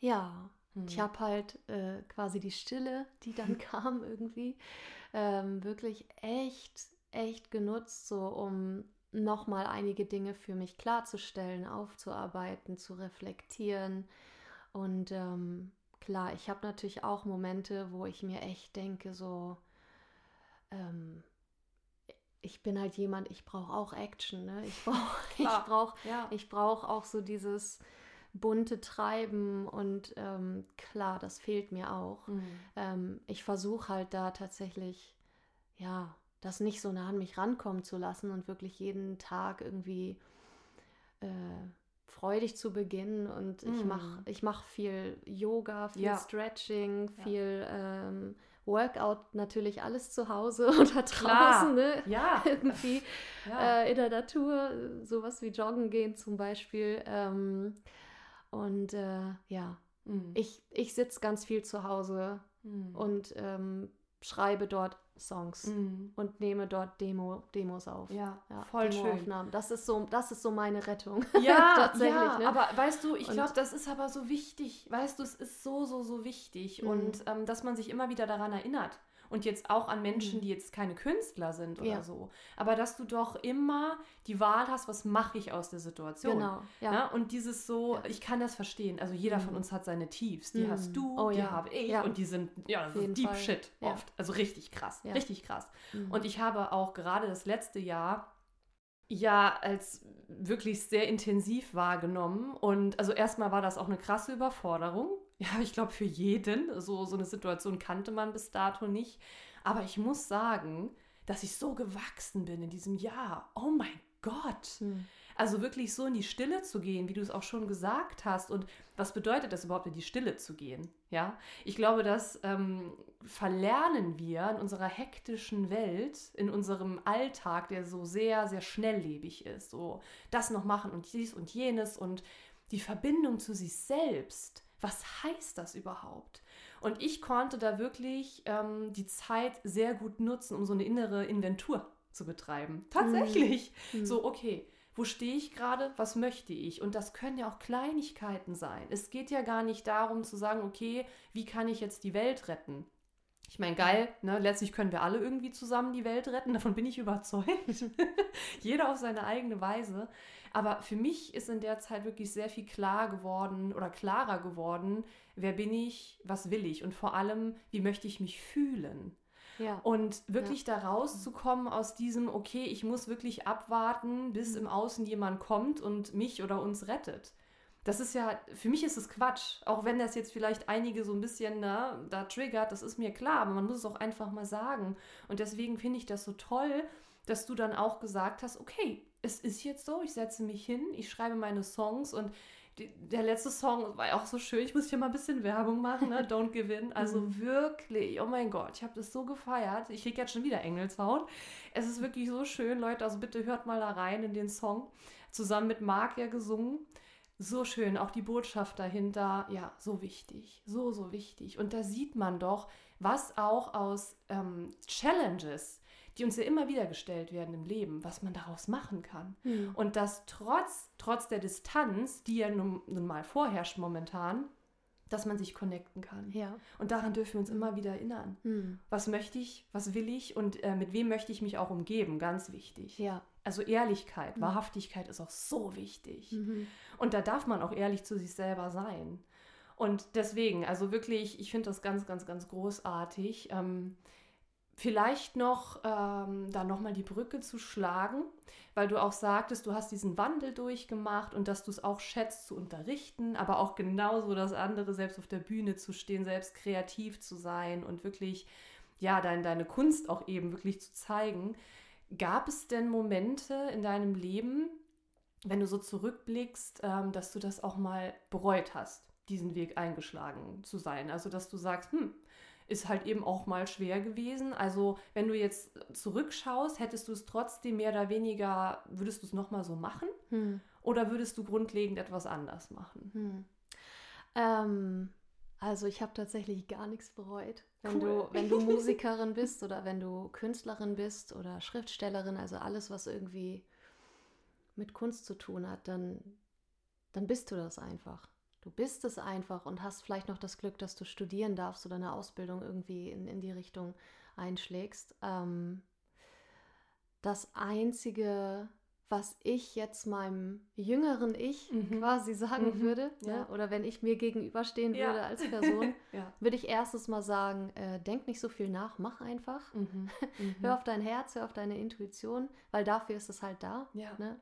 ja, ja. Mhm. ich habe halt äh, quasi die Stille, die dann *laughs* kam irgendwie, ähm, wirklich echt, echt genutzt, so um nochmal einige Dinge für mich klarzustellen, aufzuarbeiten, zu reflektieren. Und ähm, klar, ich habe natürlich auch Momente, wo ich mir echt denke, so, ähm, ich bin halt jemand, ich brauche auch Action, ne? Ich brauche, *laughs* ich Klar. brauche ja. ich brauche auch so dieses bunte Treiben und ähm, klar, das fehlt mir auch. Mhm. Ähm, ich versuche halt da tatsächlich, ja, das nicht so nah an mich rankommen zu lassen und wirklich jeden Tag irgendwie äh, freudig zu beginnen und ich mache Mhm. ich mach viel Yoga, viel Ja. Stretching, Ja. viel ähm, Workout, natürlich alles zu Hause *laughs* oder draußen, ne? Ja, *laughs* irgendwie *laughs* ja. äh, in der Natur, sowas wie Joggen gehen zum Beispiel. Ähm, und äh, ja, Mhm. ich, ich sitze ganz viel zu Hause Mhm. und ähm, schreibe dort Songs Mhm. und nehme dort Demo, Demos auf. Ja, Ja, voll schön. Demoaufnahmen. Das ist so, das ist so meine Rettung. Ja, *laughs* Tatsächlich, ja, ne? aber weißt du, ich glaube, das ist aber so wichtig. Weißt du, es ist so, so, so wichtig. Mhm. Und ähm, dass man sich immer wieder daran erinnert. Und jetzt auch an Menschen, Mhm. die jetzt keine Künstler sind oder Ja. so. Aber dass du doch immer die Wahl hast, was mache ich aus der Situation. Genau, ja. Ne? Und dieses so, Ja. ich kann das verstehen. Also jeder von Mhm. uns hat seine Tiefs. Die Mhm. hast du, Oh die ja. habe ich. Ja. Und die sind, ja, das ist Deep Fall. Shit Ja. oft. Also richtig krass. Ja. Richtig krass. Mhm. Und ich habe auch gerade das letzte Jahr ja als wirklich sehr intensiv wahrgenommen. Und also erstmal war das auch eine krasse Überforderung. Ja, ich glaube für jeden. So, so eine Situation kannte man bis dato nicht. Aber ich muss sagen, dass ich so gewachsen bin in diesem Jahr. Oh mein Gott. Mhm. Also wirklich so in die Stille zu gehen, wie du es auch schon gesagt hast. Und was bedeutet das überhaupt, in die Stille zu gehen? Ja, ich glaube, das ähm, verlernen wir in unserer hektischen Welt, in unserem Alltag, der so sehr, sehr schnelllebig ist. So das noch machen und dies und jenes und die Verbindung zu sich selbst. Was heißt das überhaupt? Und ich konnte da wirklich ähm, die Zeit sehr gut nutzen, um so eine innere Inventur zu betreiben. Tatsächlich. Mhm. So, okay, wo stehe ich gerade? Was möchte ich? Und das können ja auch Kleinigkeiten sein. Es geht ja gar nicht darum zu sagen, okay, wie kann ich jetzt die Welt retten? Ich meine, geil, ne? letztlich können wir alle irgendwie zusammen die Welt retten, *laughs* davon bin ich überzeugt. *laughs* Jeder auf seine eigene Weise. Aber für mich ist in der Zeit wirklich sehr viel klar geworden oder klarer geworden, wer bin ich, was will ich und vor allem, wie möchte ich mich fühlen. Ja. Und wirklich da rauszukommen aus diesem, okay, ich muss wirklich abwarten, bis im Außen jemand kommt und mich oder uns rettet. Das ist ja, für mich ist es Quatsch. Auch wenn das jetzt vielleicht einige so ein bisschen ne, da triggert, das ist mir klar, aber man muss es auch einfach mal sagen. Und deswegen finde ich das so toll, dass du dann auch gesagt hast, okay, es ist jetzt so, ich setze mich hin, ich schreibe meine Songs und die, der letzte Song war auch so schön. Ich muss hier mal ein bisschen Werbung machen, ne? *laughs* Don't Give In. Also Mhm. wirklich, oh mein Gott, ich habe das so gefeiert. Ich kriege jetzt schon wieder Engelshaut. Es ist wirklich so schön, Leute. Also bitte hört mal da rein in den Song. Zusammen mit Marc ja gesungen. So schön, auch die Botschaft dahinter, ja, so wichtig, so, so wichtig. Und da sieht man doch, was auch aus ähm, Challenges, die uns ja immer wieder gestellt werden im Leben, was man daraus machen kann. Mhm. Und dass trotz, trotz der Distanz, die ja nun, nun mal vorherrscht momentan, dass man sich connecten kann. Ja. Und daran dürfen wir uns immer wieder erinnern. Mhm. Was möchte ich, was will ich und äh, mit wem möchte ich mich auch umgeben? Ganz wichtig. Ja. Also Ehrlichkeit, Mhm. Wahrhaftigkeit ist auch so wichtig. Mhm. Und da darf man auch ehrlich zu sich selber sein. Und deswegen, also wirklich, ich finde das ganz, ganz, ganz großartig. Ähm, vielleicht noch ähm, da nochmal die Brücke zu schlagen, weil du auch sagtest, du hast diesen Wandel durchgemacht und dass du es auch schätzt zu unterrichten, aber auch genauso das andere, selbst auf der Bühne zu stehen, selbst kreativ zu sein und wirklich, ja, dein, deine Kunst auch eben wirklich zu zeigen. Gab es denn Momente in deinem Leben, wenn du so zurückblickst, ähm, dass du das auch mal bereut hast, diesen Weg eingeschlagen zu sein? Also, dass du sagst, hm, ist halt eben auch mal schwer gewesen. Also, wenn du jetzt zurückschaust, hättest du es trotzdem mehr oder weniger, würdest du es nochmal so machen? Mhm. Oder würdest du grundlegend etwas anders machen? Hm. Ähm, also ich habe tatsächlich gar nichts bereut. Wenn, Cool. du, wenn du *laughs* Musikerin bist oder wenn du Künstlerin bist oder Schriftstellerin, also alles, was irgendwie mit Kunst zu tun hat, dann, dann bist du das einfach. Du bist es einfach und hast vielleicht noch das Glück, dass du studieren darfst oder eine Ausbildung irgendwie in, in die Richtung einschlägst. Ähm, das Einzige, was ich jetzt meinem jüngeren Ich Mhm. quasi sagen Mhm. würde, Ja. ne? oder wenn ich mir gegenüberstehen Ja. würde als Person, *laughs* Ja. würde ich erstens mal sagen, äh, denk nicht so viel nach, mach einfach. Mhm. *laughs* Mhm. Hör auf dein Herz, hör auf deine Intuition, weil dafür ist es halt da. Ne?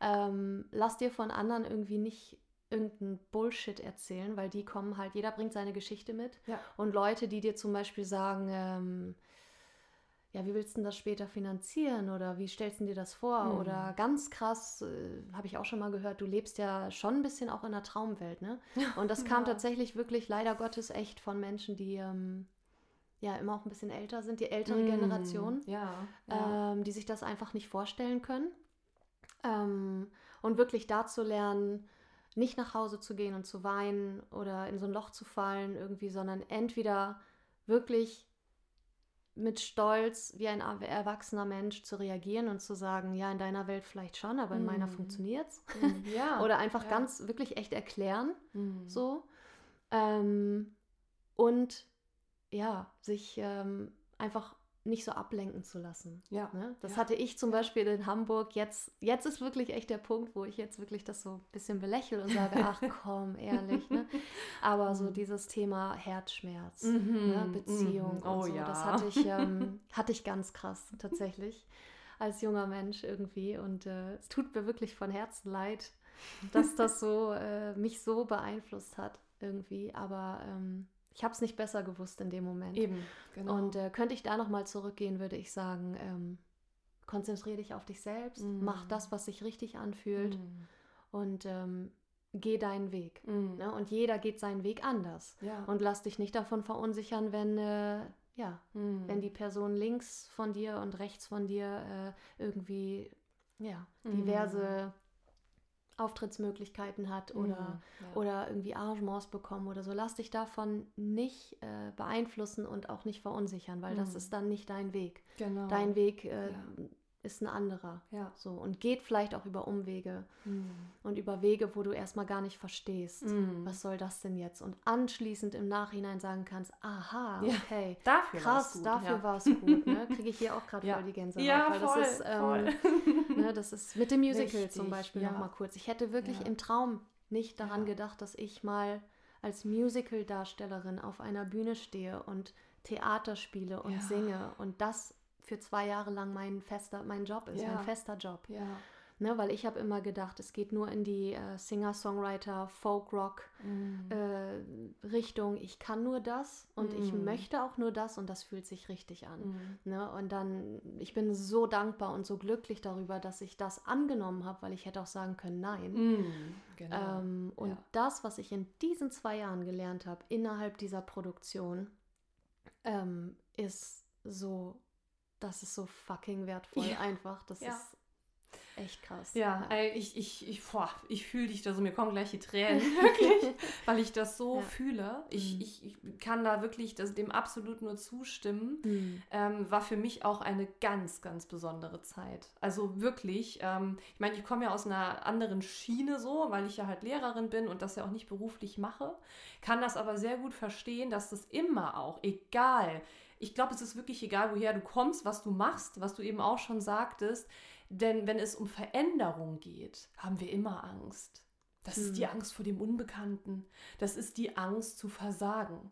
Ähm, lass dir von anderen irgendwie nicht irgendeinen Bullshit erzählen, weil die kommen halt, jeder bringt seine Geschichte mit. Und Leute, die dir zum Beispiel sagen, ähm, ja, wie willst du das später finanzieren oder wie stellst du dir das vor? Mhm. Oder ganz krass, äh, habe ich auch schon mal gehört, du lebst ja schon ein bisschen auch in der Traumwelt, ne? *laughs* Und das kam Ja. tatsächlich wirklich leider Gottes echt von Menschen, die ähm, ja immer auch ein bisschen älter sind, die ältere Mm, Generation Ja. ja. ähm, die sich das einfach nicht vorstellen können. Ähm, und wirklich da zu lernen, nicht nach Hause zu gehen und zu weinen oder in so ein Loch zu fallen irgendwie, sondern entweder wirklich mit Stolz wie ein er- erwachsener Mensch zu reagieren und zu sagen, ja, in deiner Welt vielleicht schon, aber in meiner Mhm. funktioniert's. Mm, ja. *laughs* Oder einfach ja. ganz wirklich echt erklären, Mm. so. Ähm, und ja, sich ähm, einfach nicht so ablenken zu lassen. Ja. Ne? Das Ja. hatte ich zum Beispiel in Hamburg. Jetzt, jetzt ist wirklich echt der Punkt, wo ich jetzt wirklich das so ein bisschen belächle und sage, ach *laughs* komm, ehrlich. Ne? Aber so Mhm. dieses Thema Herzschmerz, Mhm, ne? Beziehung mhm. und Oh so, ja. das hatte ich, ähm, *laughs* hatte ich ganz krass tatsächlich als junger Mensch irgendwie. Und äh, es tut mir wirklich von Herzen leid, dass das so äh, mich so beeinflusst hat irgendwie. Aber ähm, ich habe es nicht besser gewusst in dem Moment. Eben, genau. Und äh, könnte ich da nochmal zurückgehen, würde ich sagen, ähm, konzentriere dich auf dich selbst, Mm. mach das, was sich richtig anfühlt Mm. und ähm, geh deinen Weg. Mm. Ne? Und jeder geht seinen Weg anders. Ja. Und lass dich nicht davon verunsichern, wenn, äh, ja, Mm. wenn die Person links von dir und rechts von dir äh, irgendwie ja, Mm. diverse Auftrittsmöglichkeiten hat oder Mm. ja. oder irgendwie Arrangements bekommen oder so. Lass dich davon nicht äh, beeinflussen und auch nicht verunsichern, weil das Mhm. ist dann nicht dein Weg. genau. Dein Weg äh, Ja. Ist ein anderer. Ja. So und geht vielleicht auch über Umwege Mm. und über Wege, wo du erstmal gar nicht verstehst. Mm. Was soll das denn jetzt? Und anschließend im Nachhinein sagen kannst, aha, Ja, okay. Dafür Krass, gut, dafür ja. war es gut. Ne? *laughs* Kriege ich hier auch gerade Ja. voll die Gänsehaut. Ja, weil voll, das ist, ähm, *laughs* ne, das ist mit dem Musical Richtig, zum Beispiel ja. noch mal kurz. Ich hätte wirklich im Traum nicht daran gedacht, dass ich mal als Musical-Darstellerin auf einer Bühne stehe und Theater spiele und singe und das für zwei Jahre lang mein fester, mein Job ist, Ja. mein fester Job. ja. Ne, weil ich habe immer gedacht, es geht nur in die äh, Singer-Songwriter, Folk-Rock Mm. äh. Ich kann nur das und ich Mm. möchte auch nur das und das fühlt sich richtig an. Mm. Ne? Und dann, ich bin so dankbar und so glücklich darüber, dass ich das angenommen habe, weil ich hätte auch sagen können, nein. Mm. Genau. Ähm, und Ja. das, was ich in diesen zwei Jahren gelernt habe, innerhalb dieser Produktion, ähm, ist so, das ist so fucking wertvoll Ja. einfach. Das Ja. ist echt krass. Ja, ey, ich, ich, ich, boah, ich fühle dich da so, mir kommen gleich die Tränen, *laughs* wirklich, weil ich das so Ja. fühle. Ich, Mhm. ich, ich kann da wirklich das, dem absolut nur zustimmen. Hm. Ähm, war für mich auch eine ganz, ganz besondere Zeit. Also wirklich, ähm, ich meine, ich komme ja aus einer anderen Schiene so, weil ich ja halt Lehrerin bin und das ja auch nicht beruflich mache, kann das aber sehr gut verstehen, dass das immer auch, egal, ich glaube, es ist wirklich egal, woher du kommst, was du machst, was du eben auch schon sagtest, denn wenn es um Veränderung geht, haben wir immer Angst. Das ist Hm. die Angst vor dem Unbekannten. Das ist die Angst zu versagen.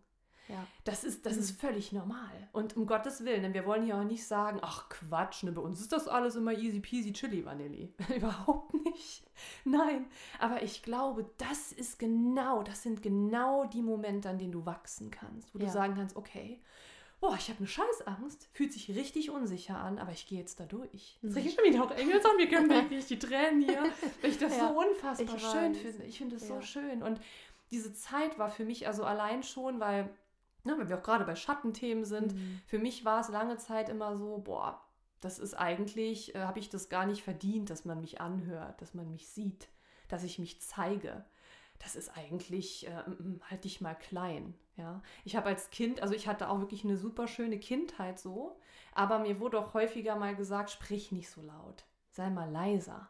Ja. Das ist, das Mhm. ist völlig normal. Und um Gottes Willen, denn wir wollen hier auch nicht sagen, ach Quatsch, ne, bei uns ist das alles immer easy peasy chili vanilli. *laughs* Überhaupt nicht. Nein, aber ich glaube, das ist genau, das sind genau die Momente, an denen du wachsen kannst, wo Ja. du sagen kannst, okay, boah, ich habe eine Scheißangst, fühlt sich richtig unsicher an, aber ich gehe jetzt da durch. Jetzt Mhm. kriege ich schon wieder auch Engels an, mir können *laughs* wirklich die Tränen hier, weil ich das Ja, so unfassbar ich schön finde. Ich finde es so Ja. schön und diese Zeit war für mich also allein schon, weil, ne, weil wir auch gerade bei Schattenthemen sind, Mhm. für mich war es lange Zeit immer so, boah, das ist eigentlich, äh, habe ich das gar nicht verdient, dass man mich anhört, dass man mich sieht, dass ich mich zeige. Das ist eigentlich, äh, halt dich mal klein. Ja, ich habe als Kind, also ich hatte auch wirklich eine super schöne Kindheit so, aber mir wurde auch häufiger mal gesagt, sprich nicht so laut, sei mal leiser.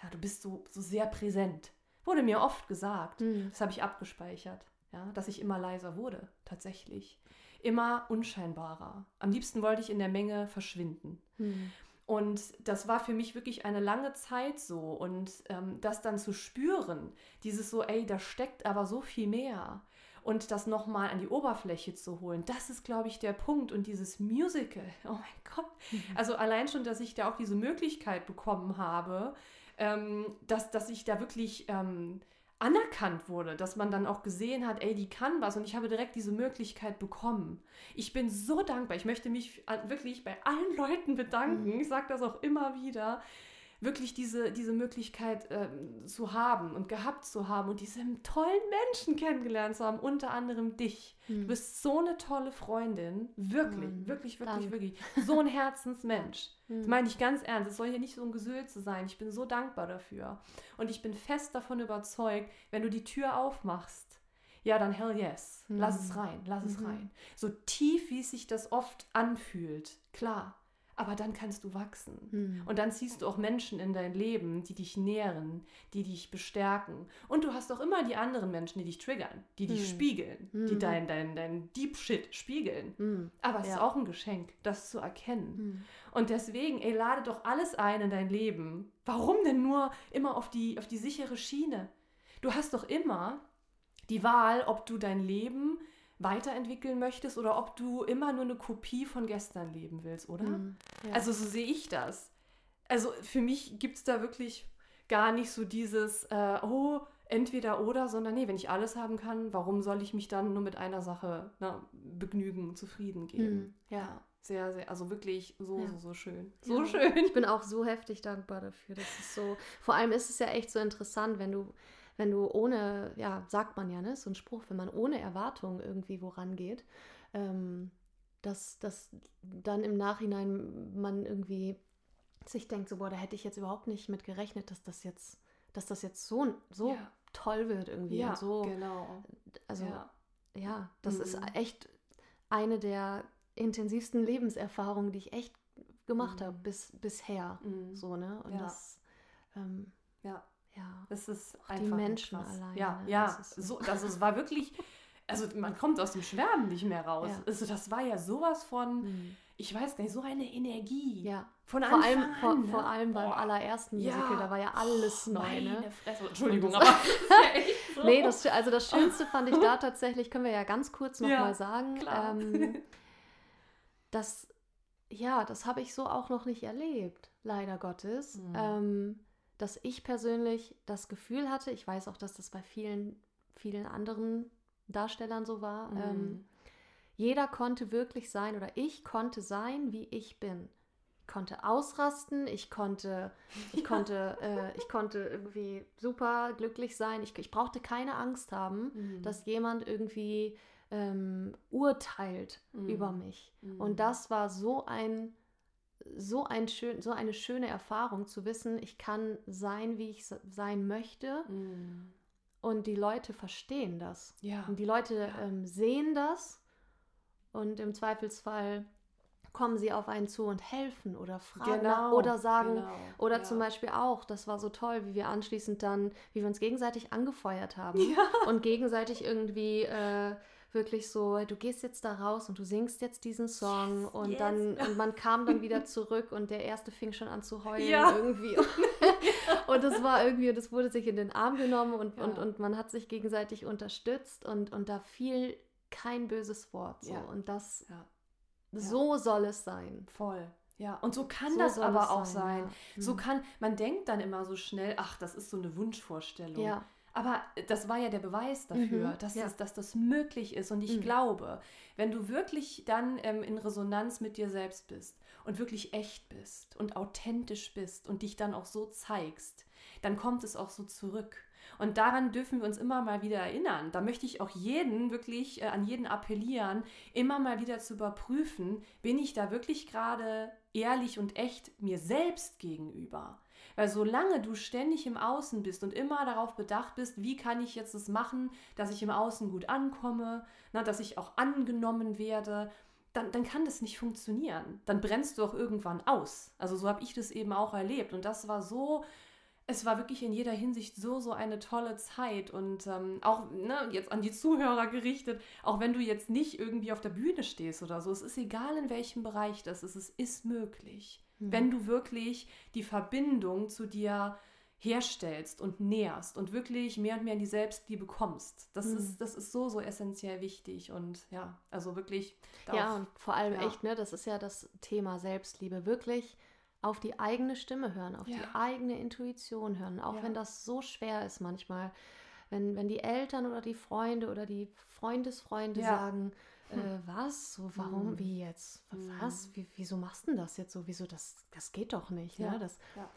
Ja, du bist so, so sehr präsent. Wurde mir oft gesagt. Mhm. Das habe ich abgespeichert, ja, dass ich immer leiser wurde, tatsächlich. Immer unscheinbarer. Am liebsten wollte ich in der Menge verschwinden. Mhm. Und das war für mich wirklich eine lange Zeit so. Und ähm, das dann zu spüren, dieses so, ey, da steckt aber so viel mehr. Und das nochmal an die Oberfläche zu holen, das ist, glaube ich, der Punkt. Und dieses Musical, *laughs* oh mein Gott. Also allein schon, dass ich da auch diese Möglichkeit bekommen habe, ähm, dass, dass ich da wirklich ähm, anerkannt wurde, dass man dann auch gesehen hat, ey, die kann was und ich habe direkt diese Möglichkeit bekommen. Ich bin so dankbar. Ich möchte mich wirklich bei allen Leuten bedanken. Mhm. Ich sage das auch immer wieder, wirklich diese, diese Möglichkeit äh, zu haben und gehabt zu haben und diese tollen Menschen kennengelernt zu haben, unter anderem dich. Mhm. Du bist so eine tolle Freundin, wirklich, mhm. wirklich, wirklich, Dank. wirklich. So ein Herzensmensch. Mhm. *laughs* Das meine ich ganz ernst. Es soll hier nicht so ein Gesülze sein. Ich bin so dankbar dafür. Und ich bin fest davon überzeugt, wenn du die Tür aufmachst, ja, dann hell yes. Lass es hm. rein, lass es mhm. rein. So tief, wie sich das oft anfühlt, klar aber dann kannst du wachsen. Mhm. Und dann ziehst du auch Menschen in dein Leben, die dich nähren, die dich bestärken. Und du hast auch immer die anderen Menschen, die dich triggern, die dich mhm. spiegeln, mhm. die hm. dein, dein, dein Deep Shit spiegeln. Hm. Aber es ja. ist auch ein Geschenk, das zu erkennen. Hm. Und deswegen, ey, lade doch alles ein in dein Leben. Warum denn nur immer auf die, auf die sichere Schiene? Du hast doch immer die Wahl, ob du dein Leben weiterentwickeln möchtest oder ob du immer nur eine Kopie von gestern leben willst, oder? Mm, ja. Also so sehe ich das. Also für mich gibt es da wirklich gar nicht so dieses, äh, oh, entweder oder, sondern nee, wenn ich alles haben kann, warum soll ich mich dann nur mit einer Sache na, begnügen, zufrieden geben? Mm, ja. Sehr, sehr, also wirklich so, ja. so, so schön. So ja. schön. Ich bin auch so heftig dankbar dafür. Das ist so, vor allem ist es ja echt so interessant, wenn du wenn du ohne, ja, sagt man ja, ne, so ein Spruch, wenn man ohne Erwartung irgendwie woran geht, ähm, dass, dass dann im Nachhinein man irgendwie sich denkt, so, boah, da hätte ich jetzt überhaupt nicht mit gerechnet, dass das jetzt, dass das jetzt so, so ja. toll wird irgendwie. Ja, so, genau. Also, ja, ja das mhm. ist echt eine der intensivsten Lebenserfahrungen, die ich echt gemacht mhm. habe bis, bisher. Mhm. So, ne? Und das, ähm, ja. Ja. Das ist Auch einfach die Menschen krass. allein. Ja, ne? ja. Das, so, also es war wirklich, also man kommt aus dem Schwärmen nicht mehr raus. Ja. Also das war ja sowas von, mhm. ich weiß gar nicht, so eine Energie. Ja. Von vor allem, an, vor, ne? vor, allem beim Boah. allerersten Musical, ja. da war ja alles oh, neu. Ne? Fresse. Entschuldigung, aber *laughs* so. nee, das, also das Schönste fand ich da *laughs* tatsächlich, können wir ja ganz kurz nochmal ja, mal sagen, ähm, *laughs* dass ja, das habe ich so auch noch nicht erlebt, leider Gottes. Mhm. Ähm, dass ich persönlich das Gefühl hatte, ich weiß auch, dass das bei vielen, vielen anderen Darstellern so war, mhm. ähm, jeder konnte wirklich sein oder ich konnte sein, wie ich bin. Ich konnte ausrasten, ich konnte, ich *laughs* ja. konnte, äh, ich konnte irgendwie super glücklich sein. Ich, ich brauchte keine Angst haben, mhm. dass jemand irgendwie ähm, urteilt mhm. über mich. Und mhm. das war so ein so, ein schön, so eine schöne Erfahrung zu wissen, ich kann sein, wie ich sein möchte. Mm. Und die Leute verstehen das. Ja. Und die Leute ja. ähm, sehen das. Und im Zweifelsfall kommen sie auf einen zu und helfen oder fragen genau, oder sagen genau, oder ja. zum Beispiel auch, das war so toll, wie wir anschließend dann, wie wir uns gegenseitig angefeuert haben *laughs* ja. und gegenseitig irgendwie äh, wirklich so, du gehst jetzt da raus und du singst jetzt diesen Song yes, und yes. dann und man kam dann wieder *laughs* zurück und der erste fing schon an zu heulen ja. irgendwie. *laughs* und das war irgendwie, das wurde sich in den Arm genommen und, ja. und, und man hat sich gegenseitig unterstützt und, und da fiel kein böses Wort. So. Ja. Und das, so soll es sein. Voll. Ja, und so kann so das aber auch sein. sein. Ja. So mhm. kann, man denkt dann immer so schnell, ach, das ist so eine Wunschvorstellung. Ja. Aber das war ja der Beweis dafür, mhm, dass, ja. das, dass das möglich ist. Und ich mhm. glaube, wenn du wirklich dann ähm, in Resonanz mit dir selbst bist und wirklich echt bist und authentisch bist und dich dann auch so zeigst, dann kommt es auch so zurück. Und daran dürfen wir uns immer mal wieder erinnern. Da möchte ich auch jeden wirklich äh, an jeden appellieren, immer mal wieder zu überprüfen, bin ich da wirklich gerade ehrlich und echt mir selbst gegenüber? Weil solange du ständig im Außen bist und immer darauf bedacht bist, wie kann ich jetzt das machen, dass ich im Außen gut ankomme, na, dass ich auch angenommen werde, dann, dann kann das nicht funktionieren. Dann brennst du auch irgendwann aus. Also so habe ich das eben auch erlebt. Und das war so, es war wirklich in jeder Hinsicht so, so eine tolle Zeit. Und ähm, auch ne, jetzt an die Zuhörer gerichtet, auch wenn du jetzt nicht irgendwie auf der Bühne stehst oder so, es ist egal, in welchem Bereich das ist, es ist möglich. Mhm. Wenn du wirklich die Verbindung zu dir herstellst und näherst und wirklich mehr und mehr in die Selbstliebe kommst. Das, mhm. ist, das ist so, so essentiell wichtig und ja, also wirklich. Ja, und vor allem ja. echt, ne, das ist ja das Thema Selbstliebe. Wirklich auf die eigene Stimme hören, auf ja. die eigene Intuition hören, auch ja. wenn das so schwer ist manchmal. wenn, wenn die Eltern oder die Freunde oder die Freundesfreunde sagen. Äh, was? So, warum? Hm. Wie jetzt? Was? Hm. Wie, wieso machst du denn das jetzt so? Wieso? Das, das geht doch nicht. Ja. Ne? Das, Ja.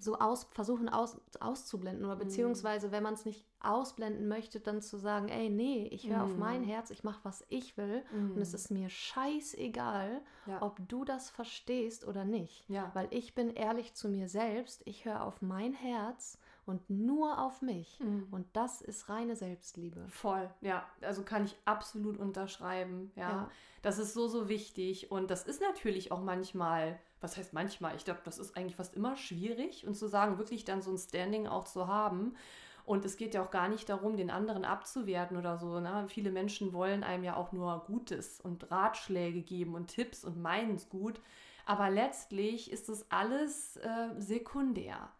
so aus, versuchen aus, auszublenden oder Mhm. beziehungsweise, wenn man es nicht ausblenden möchte, dann zu sagen, ey, nee, ich höre auf mein Mhm. Herz, ich mache, was ich will und es Mhm. ist mir scheißegal, ja. ob du das verstehst oder nicht. Weil ich bin ehrlich zu mir selbst, ich höre auf mein Herz und nur auf mich. Mhm. Und das ist reine Selbstliebe. Voll, ja. Also kann ich absolut unterschreiben. Ja. Ja. Das ist so, so wichtig. Und das ist natürlich auch manchmal, was heißt manchmal? Ich glaube, das ist eigentlich fast immer schwierig. Und zu sagen, wirklich dann so ein Standing auch zu haben. Und es geht ja auch gar nicht darum, den anderen abzuwerten oder so. Ne? Viele Menschen wollen einem ja auch nur Gutes und Ratschläge geben und Tipps und meinen es gut. Aber letztlich ist das alles äh, sekundär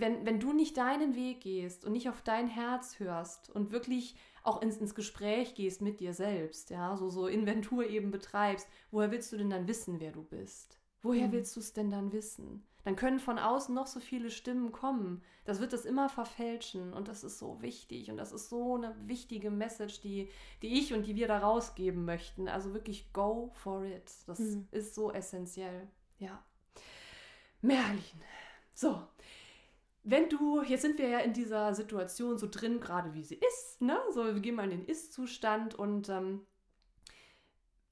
wenn, wenn du nicht deinen Weg gehst und nicht auf dein Herz hörst und wirklich auch ins, ins Gespräch gehst mit dir selbst, ja, so, so Inventur eben betreibst, woher willst du denn dann wissen, wer du bist? Woher Mhm. willst du es denn dann wissen? Dann können von außen noch so viele Stimmen kommen. Das wird das immer verfälschen und das ist so wichtig und das ist so eine wichtige Message, die, die ich und die wir da rausgeben möchten. Also wirklich go for it. Das Mhm. ist so essentiell. Ja. Merlin. So, wenn du, jetzt sind wir ja in dieser Situation so drin, gerade wie sie ist, ne? So, wir gehen mal in den Ist-Zustand und ähm,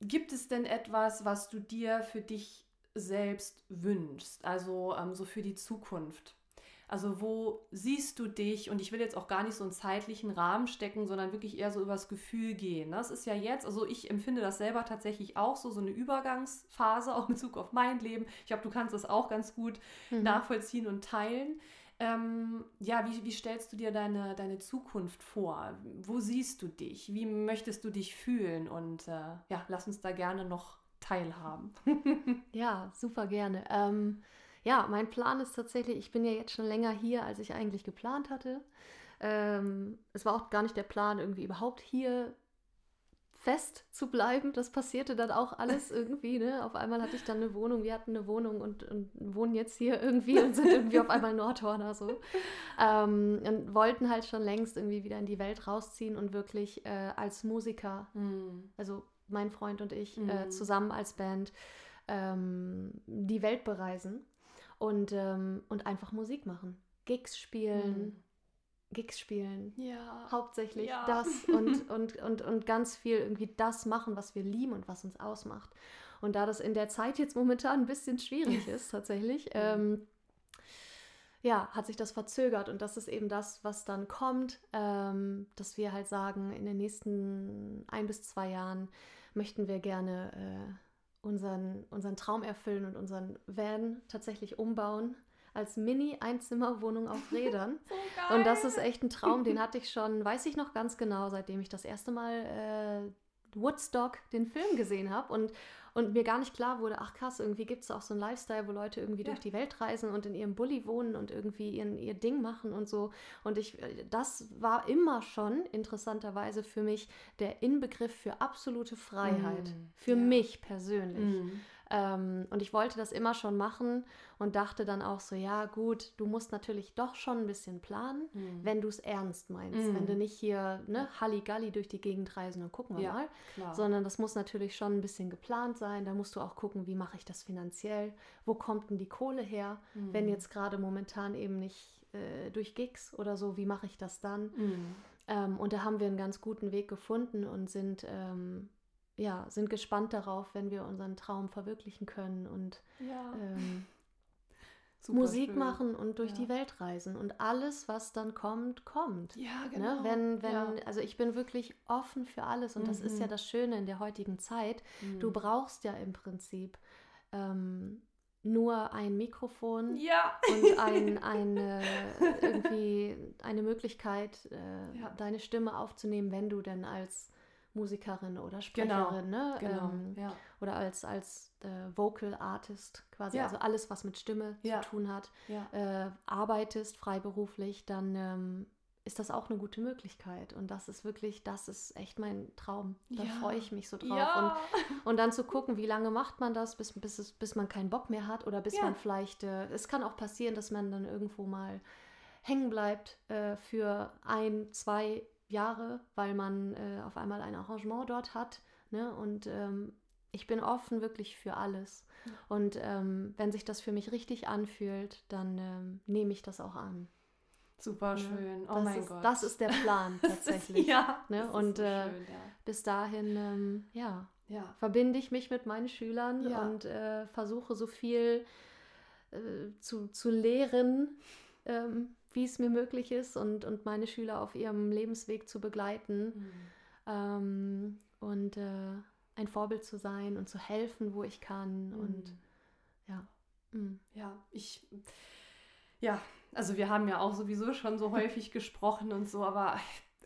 gibt es denn etwas, was du dir für dich selbst wünschst? Also ähm, so für die Zukunft. Also wo siehst du dich? Und ich will jetzt auch gar nicht so einen zeitlichen Rahmen stecken, sondern wirklich eher so übers Gefühl gehen. Das ist ja jetzt, also ich empfinde das selber tatsächlich auch so, so eine Übergangsphase, auch in Bezug auf mein Leben. Ich glaube, du kannst das auch ganz gut Mhm. nachvollziehen und teilen. Ähm, ja, wie, wie stellst du dir deine, deine Zukunft vor? Wo siehst du dich? Wie möchtest du dich fühlen? Und äh, ja, lass uns da gerne noch teilhaben. *laughs* Ja, super gerne. Ähm, ja, mein Plan ist tatsächlich, ich bin ja jetzt schon länger hier, als ich eigentlich geplant hatte. Ähm, es war auch gar nicht der Plan, irgendwie überhaupt hier fest zu bleiben. Das passierte dann auch alles *laughs* irgendwie. Ne? Auf einmal hatte ich dann eine Wohnung, wir hatten eine Wohnung und, und wohnen jetzt hier irgendwie *laughs* und sind irgendwie auf einmal Nordhorner so. Ähm, und wollten halt schon längst irgendwie wieder in die Welt rausziehen und wirklich äh, als Musiker Hm. also mein Freund und ich, Mhm. äh, zusammen als Band ähm, die Welt bereisen und, ähm, und einfach Musik machen. Gigs spielen, Gigs spielen. Ja. Hauptsächlich Ja. das *laughs* und, und, und, und ganz viel irgendwie das machen, was wir lieben und was uns ausmacht. Und da das in der Zeit jetzt momentan ein bisschen schwierig *laughs* ist, tatsächlich, ähm, ja, hat sich das verzögert und das ist eben das, was dann kommt, ähm, dass wir halt sagen, in den nächsten ein bis zwei Jahren möchten wir gerne äh, unseren, unseren Traum erfüllen und unseren Van tatsächlich umbauen als Mini-Einzimmerwohnung auf *laughs* Rädern. So Und das ist echt ein Traum, den hatte ich schon, weiß ich noch ganz genau, seitdem ich das erste Mal äh, Woodstock, den Film gesehen habe und, und mir gar nicht klar wurde, ach krass, irgendwie gibt es auch so einen Lifestyle, wo Leute irgendwie Ja. durch die Welt reisen und in ihrem Bulli wohnen und irgendwie ihren, ihr Ding machen und so. Und ich, äh, das war immer schon interessanterweise für mich der Inbegriff für absolute Freiheit. Mm, für ja. mich persönlich. Mhm. Ähm, und ich wollte das immer schon machen und dachte dann auch so, ja gut, du musst natürlich doch schon ein bisschen planen, Mhm. wenn du es ernst meinst. Mhm. Wenn du nicht hier ne, Halligalli durch die Gegend reisen und gucken wir Ja, mal. klar. Sondern das muss natürlich schon ein bisschen geplant sein. Da musst du auch gucken, wie mache ich das finanziell? Wo kommt denn die Kohle her? Wenn Mhm. jetzt gerade momentan eben nicht äh, durch Gigs oder so, wie mache ich das dann? Mhm. Ähm, und da haben wir einen ganz guten Weg gefunden und sind, ähm, ja, sind gespannt darauf, wenn wir unseren Traum verwirklichen können und Ja. ähm, *laughs* Musik schön. machen und durch Ja. die Welt reisen. Und alles, was dann kommt, kommt. Ja, genau. Ne? Wenn, wenn, ja. Also ich bin wirklich offen für alles und das ist ja Mhm. das Schöne in der heutigen Zeit. Du Mhm. brauchst ja im Prinzip ähm, nur ein Mikrofon Ja. und ein, eine, irgendwie eine Möglichkeit, äh, deine Stimme aufzunehmen, wenn du denn als Musikerin oder Genau, Sprecherin ne, Genau. ähm, ja. oder als, als äh, Vocal Artist quasi, Ja. also alles, was mit Stimme Ja. zu tun hat, äh, arbeitest freiberuflich, dann ähm, ist das auch eine gute Möglichkeit. Und das ist wirklich, das ist echt mein Traum. Da freue ich mich so drauf. Ja. Und, und dann zu gucken, wie lange macht man das, bis, bis, es, bis man keinen Bock mehr hat oder bis man vielleicht, äh, es kann auch passieren, dass man dann irgendwo mal hängen bleibt äh, für ein, zwei Jahre, weil man äh, auf einmal ein Arrangement dort hat. Ne? Und ähm, ich bin offen wirklich für alles. Ja. Und ähm, wenn sich das für mich richtig anfühlt, dann ähm, nehme ich das auch an. Super ne? schön. Oh das mein ist, Gott. Das ist der Plan *laughs* tatsächlich. ist, ja. Ne? Und so äh, schön, ja. bis dahin, ähm, ja, ja, verbinde ich mich mit meinen Schülern Ja. und äh, versuche so viel äh, zu, zu lehren, ähm, wie es mir möglich ist und, und meine Schüler auf ihrem Lebensweg zu begleiten Mhm. ähm, und äh, ein Vorbild zu sein und zu helfen, wo ich kann. Und Mhm. ja. mm. Ja, ich. Ja, also wir haben ja auch sowieso schon so häufig gesprochen und so, aber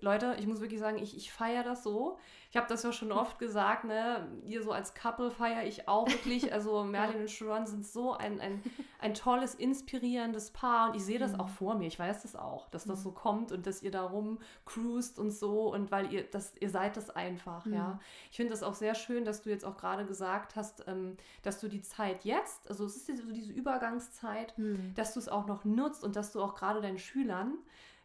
Leute, ich muss wirklich sagen, ich, ich feiere das so. Ich habe das ja schon oft gesagt, ne? Ihr so als Couple feiere ich auch wirklich. *laughs* Also Merlin und Sharon sind so ein, ein, ein tolles, inspirierendes Paar und ich sehe das Mhm. auch vor mir. Ich weiß das auch, dass das Mhm. so kommt und dass ihr da rumcruist und so und weil ihr das, ihr seid das einfach, Mhm. ja. Ich finde das auch sehr schön, dass du jetzt auch gerade gesagt hast, ähm, dass du die Zeit jetzt, also es ist diese- so diese Übergangszeit, Hm. dass du es auch noch nutzt und dass du auch gerade deinen Schülern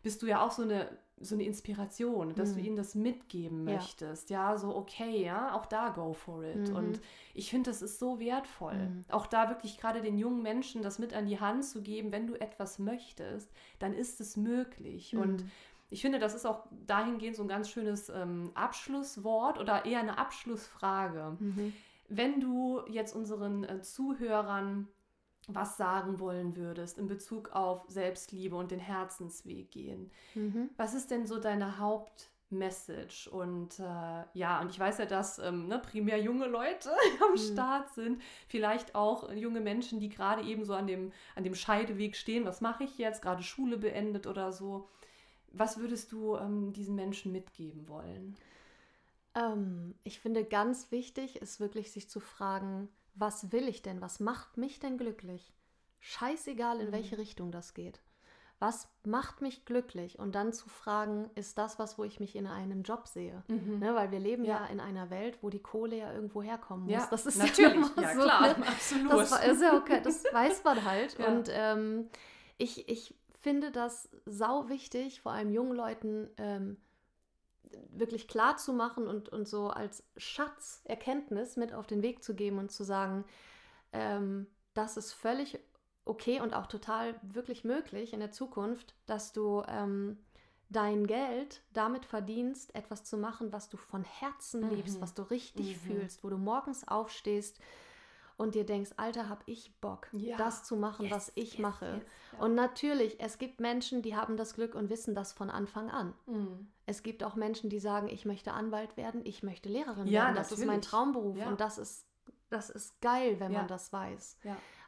bist du ja auch so eine so eine Inspiration, dass du Mhm. ihnen das mitgeben Ja. möchtest. Ja, so okay, ja, auch da go for it. Mhm. Und ich finde, das ist so wertvoll. Mhm. Auch da wirklich gerade den jungen Menschen das mit an die Hand zu geben, wenn du etwas möchtest, dann ist es möglich. Und Hm. ich finde, das ist auch dahingehend so ein ganz schönes ähm, Abschlusswort oder eher eine Abschlussfrage. Mhm. Wenn du jetzt unseren äh, Zuhörern was sagen wollen würdest in Bezug auf Selbstliebe und den Herzensweg gehen, Mhm. was ist denn so deine Hauptmessage? Und äh, ja, und ich weiß ja, dass ähm, ne, primär junge Leute *laughs* am Mhm. Start sind, vielleicht auch junge Menschen, die gerade eben so an dem, an dem Scheideweg stehen. Was mache ich jetzt? Gerade Schule beendet oder so. Was würdest du ähm, diesen Menschen mitgeben wollen? Ähm, ich finde ganz wichtig ist wirklich sich zu fragen, was will ich denn? Was macht mich denn glücklich? Scheißegal, in Mhm. welche Richtung das geht. Was macht mich glücklich? Und dann zu fragen, ist das was, wo ich mich in einem Job sehe? Ne, weil wir leben ja. Ja. in einer Welt, wo die Kohle ja irgendwo herkommen muss. Ja, das ist natürlich. Ja, immer Ja, so, klar, ne? *laughs* absolut. Das ist ja okay, das *laughs* weiß man halt. Und ähm, ich, ich finde das sau wichtig, vor allem jungen Leuten ähm, wirklich klar zu machen und, und so als Schatz Erkenntnis mit auf den Weg zu geben und zu sagen, ähm, das ist völlig okay und auch total wirklich möglich in der Zukunft, dass du ähm, dein Geld damit verdienst, etwas zu machen, was du von Herzen liebst, Mhm. was du richtig Mhm. fühlst, wo du morgens aufstehst und dir denkst, Alter, hab ich Bock, Ja. das zu machen, Yes, was ich yes, mache. yes, ja. Und natürlich, es gibt Menschen, die haben das Glück und wissen das von Anfang an. Mhm. Es gibt auch Menschen, die sagen, ich möchte Anwalt werden, ich möchte Lehrerin Ja, werden. Das ist mein natürlich. Traumberuf und das ist, das ist geil, wenn man das weiß.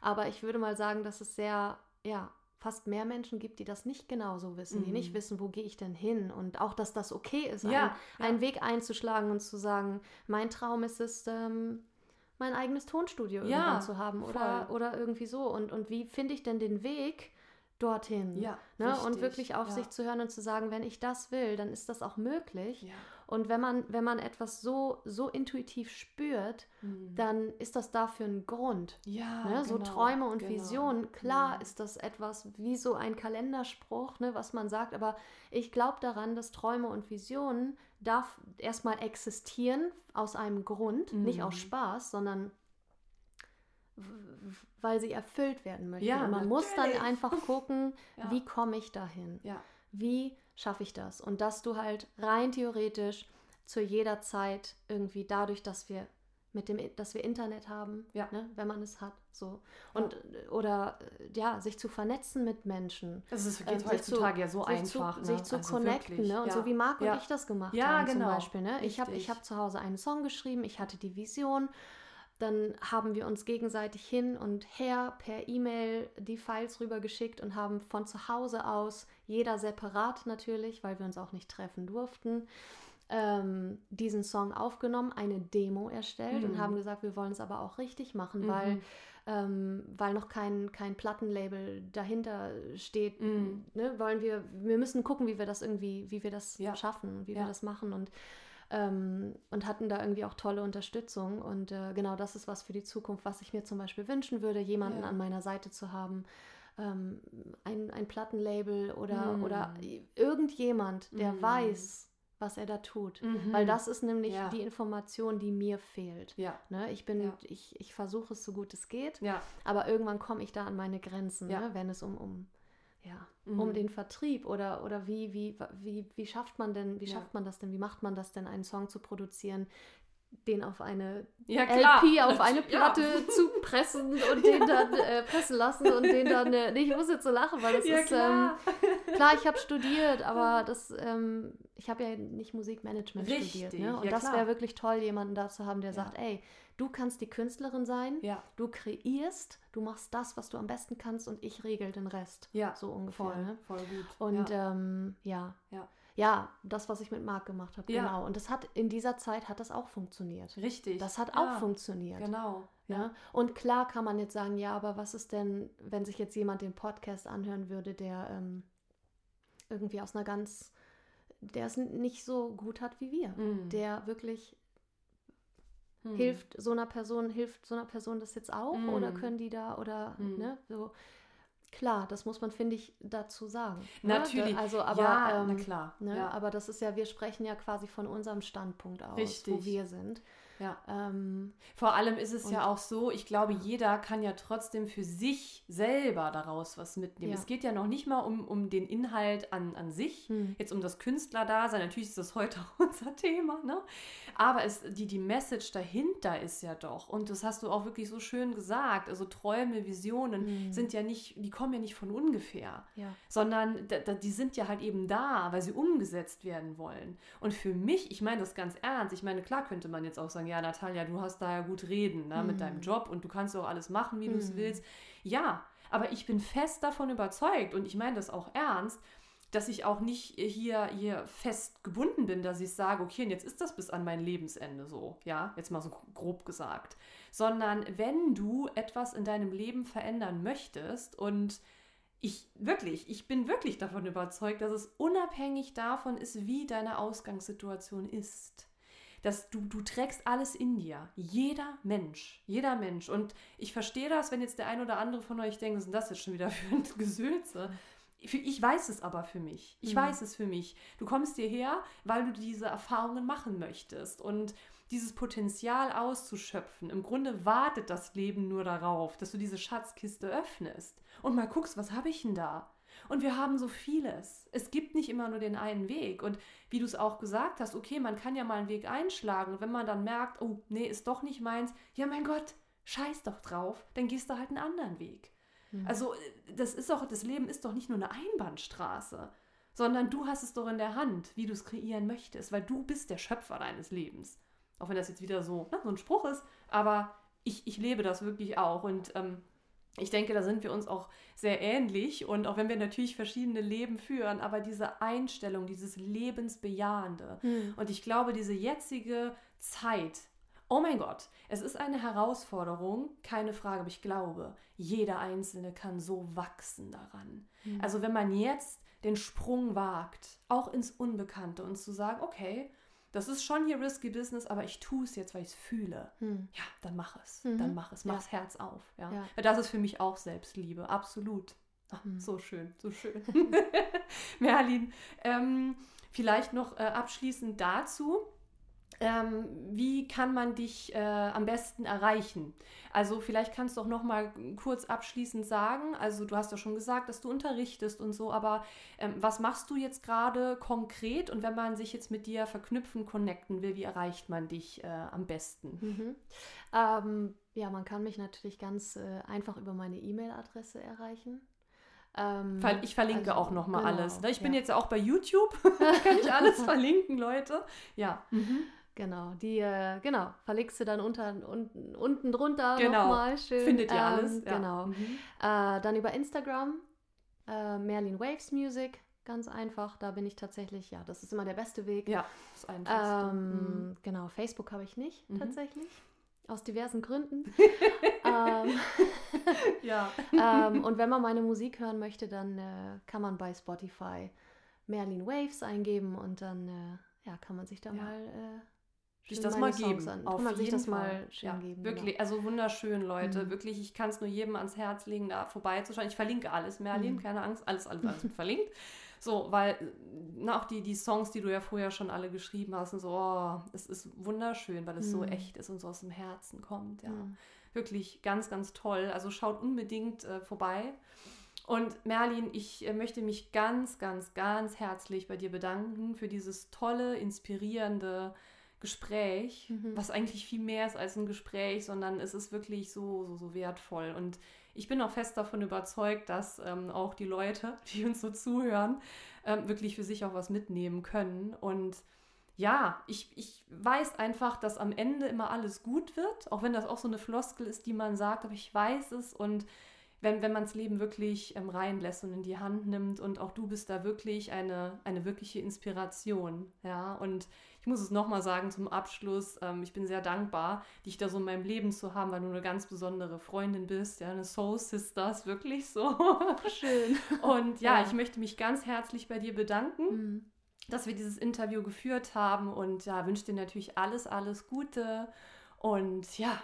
Aber ich würde mal sagen, dass es sehr, ja, fast mehr Menschen gibt, die das nicht genauso wissen, die Mhm. nicht wissen, wo gehe ich denn hin und auch, dass das okay ist, Ja, einen, ja. einen Weg einzuschlagen und zu sagen, mein Traum ist es, ähm, mein eigenes Tonstudio Ja, irgendwann zu haben oder, voll. oder irgendwie so. Und, und wie finde ich denn den Weg dorthin? Ja, Ne? Und wirklich auf ja. sich zu hören und zu sagen, wenn ich das will, dann ist das auch möglich. Ja. Und wenn man, wenn man etwas so, so intuitiv spürt, Mhm. dann ist das dafür ein Grund. ja, Ne? so genau, Träume und genau. Visionen, klar Mhm. ist das etwas wie so ein Kalenderspruch, ne, was man sagt, aber ich glaube daran, dass Träume und Visionen darf erstmal existieren aus einem Grund, nicht aus Mhm. Spaß, sondern weil sie erfüllt werden möchten. Ja, man muss dann natürlich. einfach *laughs* gucken, Ja. wie komme ich dahin? Ja. Wie schaffe ich das? Und dass du halt rein theoretisch zu jeder Zeit irgendwie dadurch, dass wir mit dem, dass wir Internet haben, Ja. ne, wenn man es hat, so und äh, oder äh, ja, sich zu vernetzen mit Menschen, Das ist, geht sich heutzutage ja so einfach. zu, ne? sich zu Also connecten, wirklich, ne? Und ja. so wie Marc ja. und ich das gemacht Ja, haben genau. zum Beispiel, ne? Ich habe ich Richtig. hab zu Hause einen Song geschrieben, ich hatte die Vision. Dann haben wir uns gegenseitig hin und her per E-Mail die Files rübergeschickt und haben von zu Hause aus, jeder separat natürlich, weil wir uns auch nicht treffen durften, ähm, diesen Song aufgenommen, eine Demo erstellt und Mhm. haben gesagt, wir wollen es aber auch richtig machen, Mhm. weil, ähm, weil noch kein, kein Plattenlabel dahinter steht. Mhm. Ne, wollen wir, wir müssen gucken, wie wir das irgendwie, wie wir das Ja. schaffen, wie Ja. wir das machen und ähm, und hatten da irgendwie auch tolle Unterstützung. Und äh, genau das ist was für die Zukunft, was ich mir zum Beispiel wünschen würde, jemanden Ja. an meiner Seite zu haben, ähm, ein, ein Plattenlabel oder, Mm. oder irgendjemand, der Mm. weiß, was er da tut. Mhm. Weil das ist nämlich Ja. die Information, die mir fehlt. Ja, Ne? Ich bin, Ja. ich, ich versuche es so gut es geht, ja. aber irgendwann komme ich da an meine Grenzen, Ja. ne? wenn es um, um, ja, Mhm. um den Vertrieb oder, oder wie, wie, wie, wie schafft man denn, wie schafft man das denn, wie macht man das denn, einen Song zu produzieren, den auf eine Ja. LP auf eine Ja. Platte *laughs* zu pressen und den dann äh, pressen lassen und den dann, äh, nee, ich muss jetzt so lachen, weil das Ja, ist, klar. Ähm, klar, ich habe studiert, aber das, ähm, ich habe ja nicht Musikmanagement studiert, Richtig, ne? Und ja, das wäre wirklich toll, jemanden da zu haben, der Ja. sagt, ey, du kannst die Künstlerin sein, ja, du kreierst, du machst das, was du am besten kannst und ich regel den Rest. ja. So ungefähr, Voll, ne? voll gut. Und ja. ähm, ja. Ja. Ja, das, was ich mit Marc gemacht habe, Ja. genau. Und das hat in dieser Zeit hat das auch funktioniert. Richtig. Das hat ja, auch funktioniert. Genau. Ja? Und klar kann man jetzt sagen, ja, aber was ist denn, wenn sich jetzt jemand den Podcast anhören würde, der ähm, irgendwie aus einer ganz, der es nicht so gut hat wie wir, Mhm. der wirklich Mhm. hilft so einer Person, hilft so einer Person das jetzt auch oder Mhm. können die da oder Mhm. ne, so. Klar, das muss man, finde ich, dazu sagen. ne? Natürlich. Da- Also, aber, ja, ähm, na klar. Ne? Ja. Aber das ist ja, wir sprechen ja quasi von unserem Standpunkt aus, wo Richtig. wir sind. Ja. Ähm, Vor allem ist es ja auch so, ich glaube, jeder kann ja trotzdem für sich selber daraus was mitnehmen. Ja. Es geht ja noch nicht mal um, um den Inhalt an, an sich, hm. jetzt um das Künstlerdasein. Natürlich ist das heute auch *laughs* unser Thema, ne? Aber es, die, die Message dahinter ist ja doch, und das hast du auch wirklich so schön gesagt, also Träume, Visionen Hm. sind ja nicht, die kommen ja nicht von ungefähr ja. sondern da, da, die sind ja halt eben da, weil sie umgesetzt werden wollen. Und für mich, ich meine das ganz ernst, ich meine, klar könnte man jetzt auch sagen, ja, Natalia, du hast da ja gut reden ne, mit Mhm. deinem Job und du kannst auch alles machen, wie du es Mhm. willst. Ja, aber ich bin fest davon überzeugt und ich meine das auch ernst, dass ich auch nicht hier, hier fest gebunden bin, dass ich sage, okay, und jetzt ist das bis an mein Lebensende so, ja, jetzt mal so grob gesagt. Sondern wenn du etwas in deinem Leben verändern möchtest und ich wirklich, ich bin wirklich davon überzeugt, dass es unabhängig davon ist, wie deine Ausgangssituation ist. Dass du, du trägst alles in dir. Jeder Mensch. Jeder Mensch. Und ich verstehe das, wenn jetzt der ein oder andere von euch denkt, was ist denn das jetzt schon wieder *laughs* für ein Gesülze? Ich weiß es aber für mich. Ich Mhm. weiß es für mich. Du kommst hierher, weil du diese Erfahrungen machen möchtest. Und dieses Potenzial auszuschöpfen. Im Grunde wartet das Leben nur darauf, dass du diese Schatzkiste öffnest und mal guckst, was habe ich denn da? Und wir haben so vieles. Es gibt nicht immer nur den einen Weg. Und wie du es auch gesagt hast, okay, man kann ja mal einen Weg einschlagen. Und wenn man dann merkt, oh, nee, ist doch nicht meins, ja, mein Gott, scheiß doch drauf, dann gehst du halt einen anderen Weg. Mhm. Also, äh, das ist doch, das Leben ist doch nicht nur eine Einbahnstraße, sondern du hast es doch in der Hand, wie du es kreieren möchtest, weil du bist der Schöpfer deines Lebens. Auch wenn das jetzt wieder so, ne, so ein Spruch ist, aber ich, ich lebe das wirklich auch und ähm, ich denke, da sind wir uns auch sehr ähnlich und auch wenn wir natürlich verschiedene Leben führen, aber diese Einstellung, dieses Lebensbejahende Hm. und ich glaube, diese jetzige Zeit, oh mein Gott, es ist eine Herausforderung, keine Frage, aber ich glaube, jeder Einzelne kann so wachsen daran. Hm. Also wenn man jetzt den Sprung wagt, auch ins Unbekannte und zu sagen, okay, das ist schon hier risky Business, aber ich tue es jetzt, weil ich es fühle. Hm. Ja, dann mach es. Mhm. Dann mach es. Ja. Mach's Herz auf. Ja. Ja. Das ist für mich auch Selbstliebe. Absolut. Ach, Mhm. So schön, so schön. *laughs* *laughs* Merlin, ähm, vielleicht noch äh, abschließend dazu. Ähm, wie kann man dich äh, am besten erreichen? Also vielleicht kannst du auch noch mal kurz abschließend sagen. Also du hast ja schon gesagt, dass du unterrichtest und so, aber ähm, was machst du jetzt gerade konkret? Und wenn man sich jetzt mit dir verknüpfen, connecten will, wie erreicht man dich äh, am besten? Mhm. Ähm, ja, man kann mich natürlich ganz äh, einfach über meine E-Mail-Adresse erreichen. Ähm, Ich verlinke also, auch noch mal genau, alles. ne? Ich bin ja. jetzt ja auch bei YouTube. *laughs* kann ich alles *laughs* verlinken, Leute. Ja. Mhm. Genau, die, äh, genau, verlegst du dann unter, unten, unten drunter Genau. nochmal schön. Findet ihr ähm, alles. Ja. Genau. Mhm. Äh, dann über Instagram, äh, Merlin Waves Music, ganz einfach. Da bin ich tatsächlich, ja, das ist immer der beste Weg. Ja, das Einfachste. Mhm. Ähm, Genau, Facebook habe ich nicht Mhm. tatsächlich. Aus diversen Gründen. *laughs* ähm, *laughs* Ja. ähm, und wenn man meine Musik hören möchte, dann äh, kann man bei Spotify Merlin Waves eingeben und dann äh, ja, kann man sich da Ja. mal äh, sich das mal geben. An. Auf man sich das Fall. mal schön ja, geben. Wirklich, genau. also wunderschön, Leute. Mhm. Wirklich, ich kann es nur jedem ans Herz legen, da vorbeizuschauen. Ich verlinke alles, Merlin, mhm. keine Angst, alles, alles, alles *laughs* verlinkt. So, weil na, auch die, die Songs, die du ja vorher schon alle geschrieben hast, und so, oh, es ist wunderschön, weil es mhm. so echt ist und so aus dem Herzen kommt. Ja, mhm. wirklich ganz, ganz toll. Also schaut unbedingt äh, vorbei. Und Merlin, ich äh, möchte mich ganz, ganz, ganz herzlich bei dir bedanken für dieses tolle, inspirierende Gespräch, mhm. was eigentlich viel mehr ist als ein Gespräch, sondern es ist wirklich so, so, so wertvoll. Und ich bin auch fest davon überzeugt, dass ähm, auch die Leute, *laughs* die uns so zuhören, ähm, wirklich für sich auch was mitnehmen können. Und ja, ich, ich weiß einfach, dass am Ende immer alles gut wird, auch wenn das auch so eine Floskel ist, die man sagt, aber ich weiß es und wenn, wenn man das Leben wirklich ähm, reinlässt und in die Hand nimmt und auch du bist da wirklich eine, eine wirkliche Inspiration, ja, und muss es nochmal sagen zum Abschluss, ähm, ich bin sehr dankbar, dich da so in meinem Leben zu haben, weil du eine ganz besondere Freundin bist, ja, eine Soul Sisters, wirklich so. *laughs* Schön. Und ja, ja. ich möchte mich ganz herzlich bei dir bedanken. Mhm. dass wir dieses Interview geführt haben und ja, wünsche dir natürlich alles, alles Gute und ja,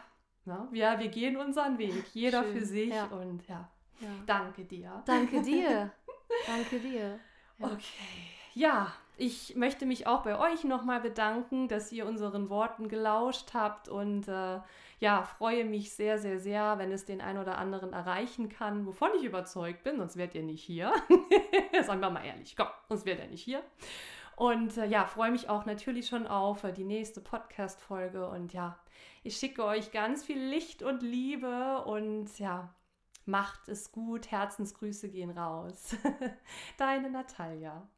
na, ja, wir gehen unseren Weg, jeder Schön. für sich ja. und ja, ja, danke dir. Danke dir. *laughs* danke dir. Ja. Okay, ja, ich möchte mich auch bei euch nochmal bedanken, dass ihr unseren Worten gelauscht habt und äh, ja, freue mich sehr, sehr, sehr, wenn es den einen oder anderen erreichen kann, wovon ich überzeugt bin, sonst wärt ihr nicht hier. *laughs* Sagen wir mal ehrlich, komm, sonst wärt ihr nicht hier. Und äh, ja, freue mich auch natürlich schon auf äh, die nächste Podcast-Folge und ja, ich schicke euch ganz viel Licht und Liebe und ja, macht es gut. Herzensgrüße gehen raus. *laughs* Deine Natalia.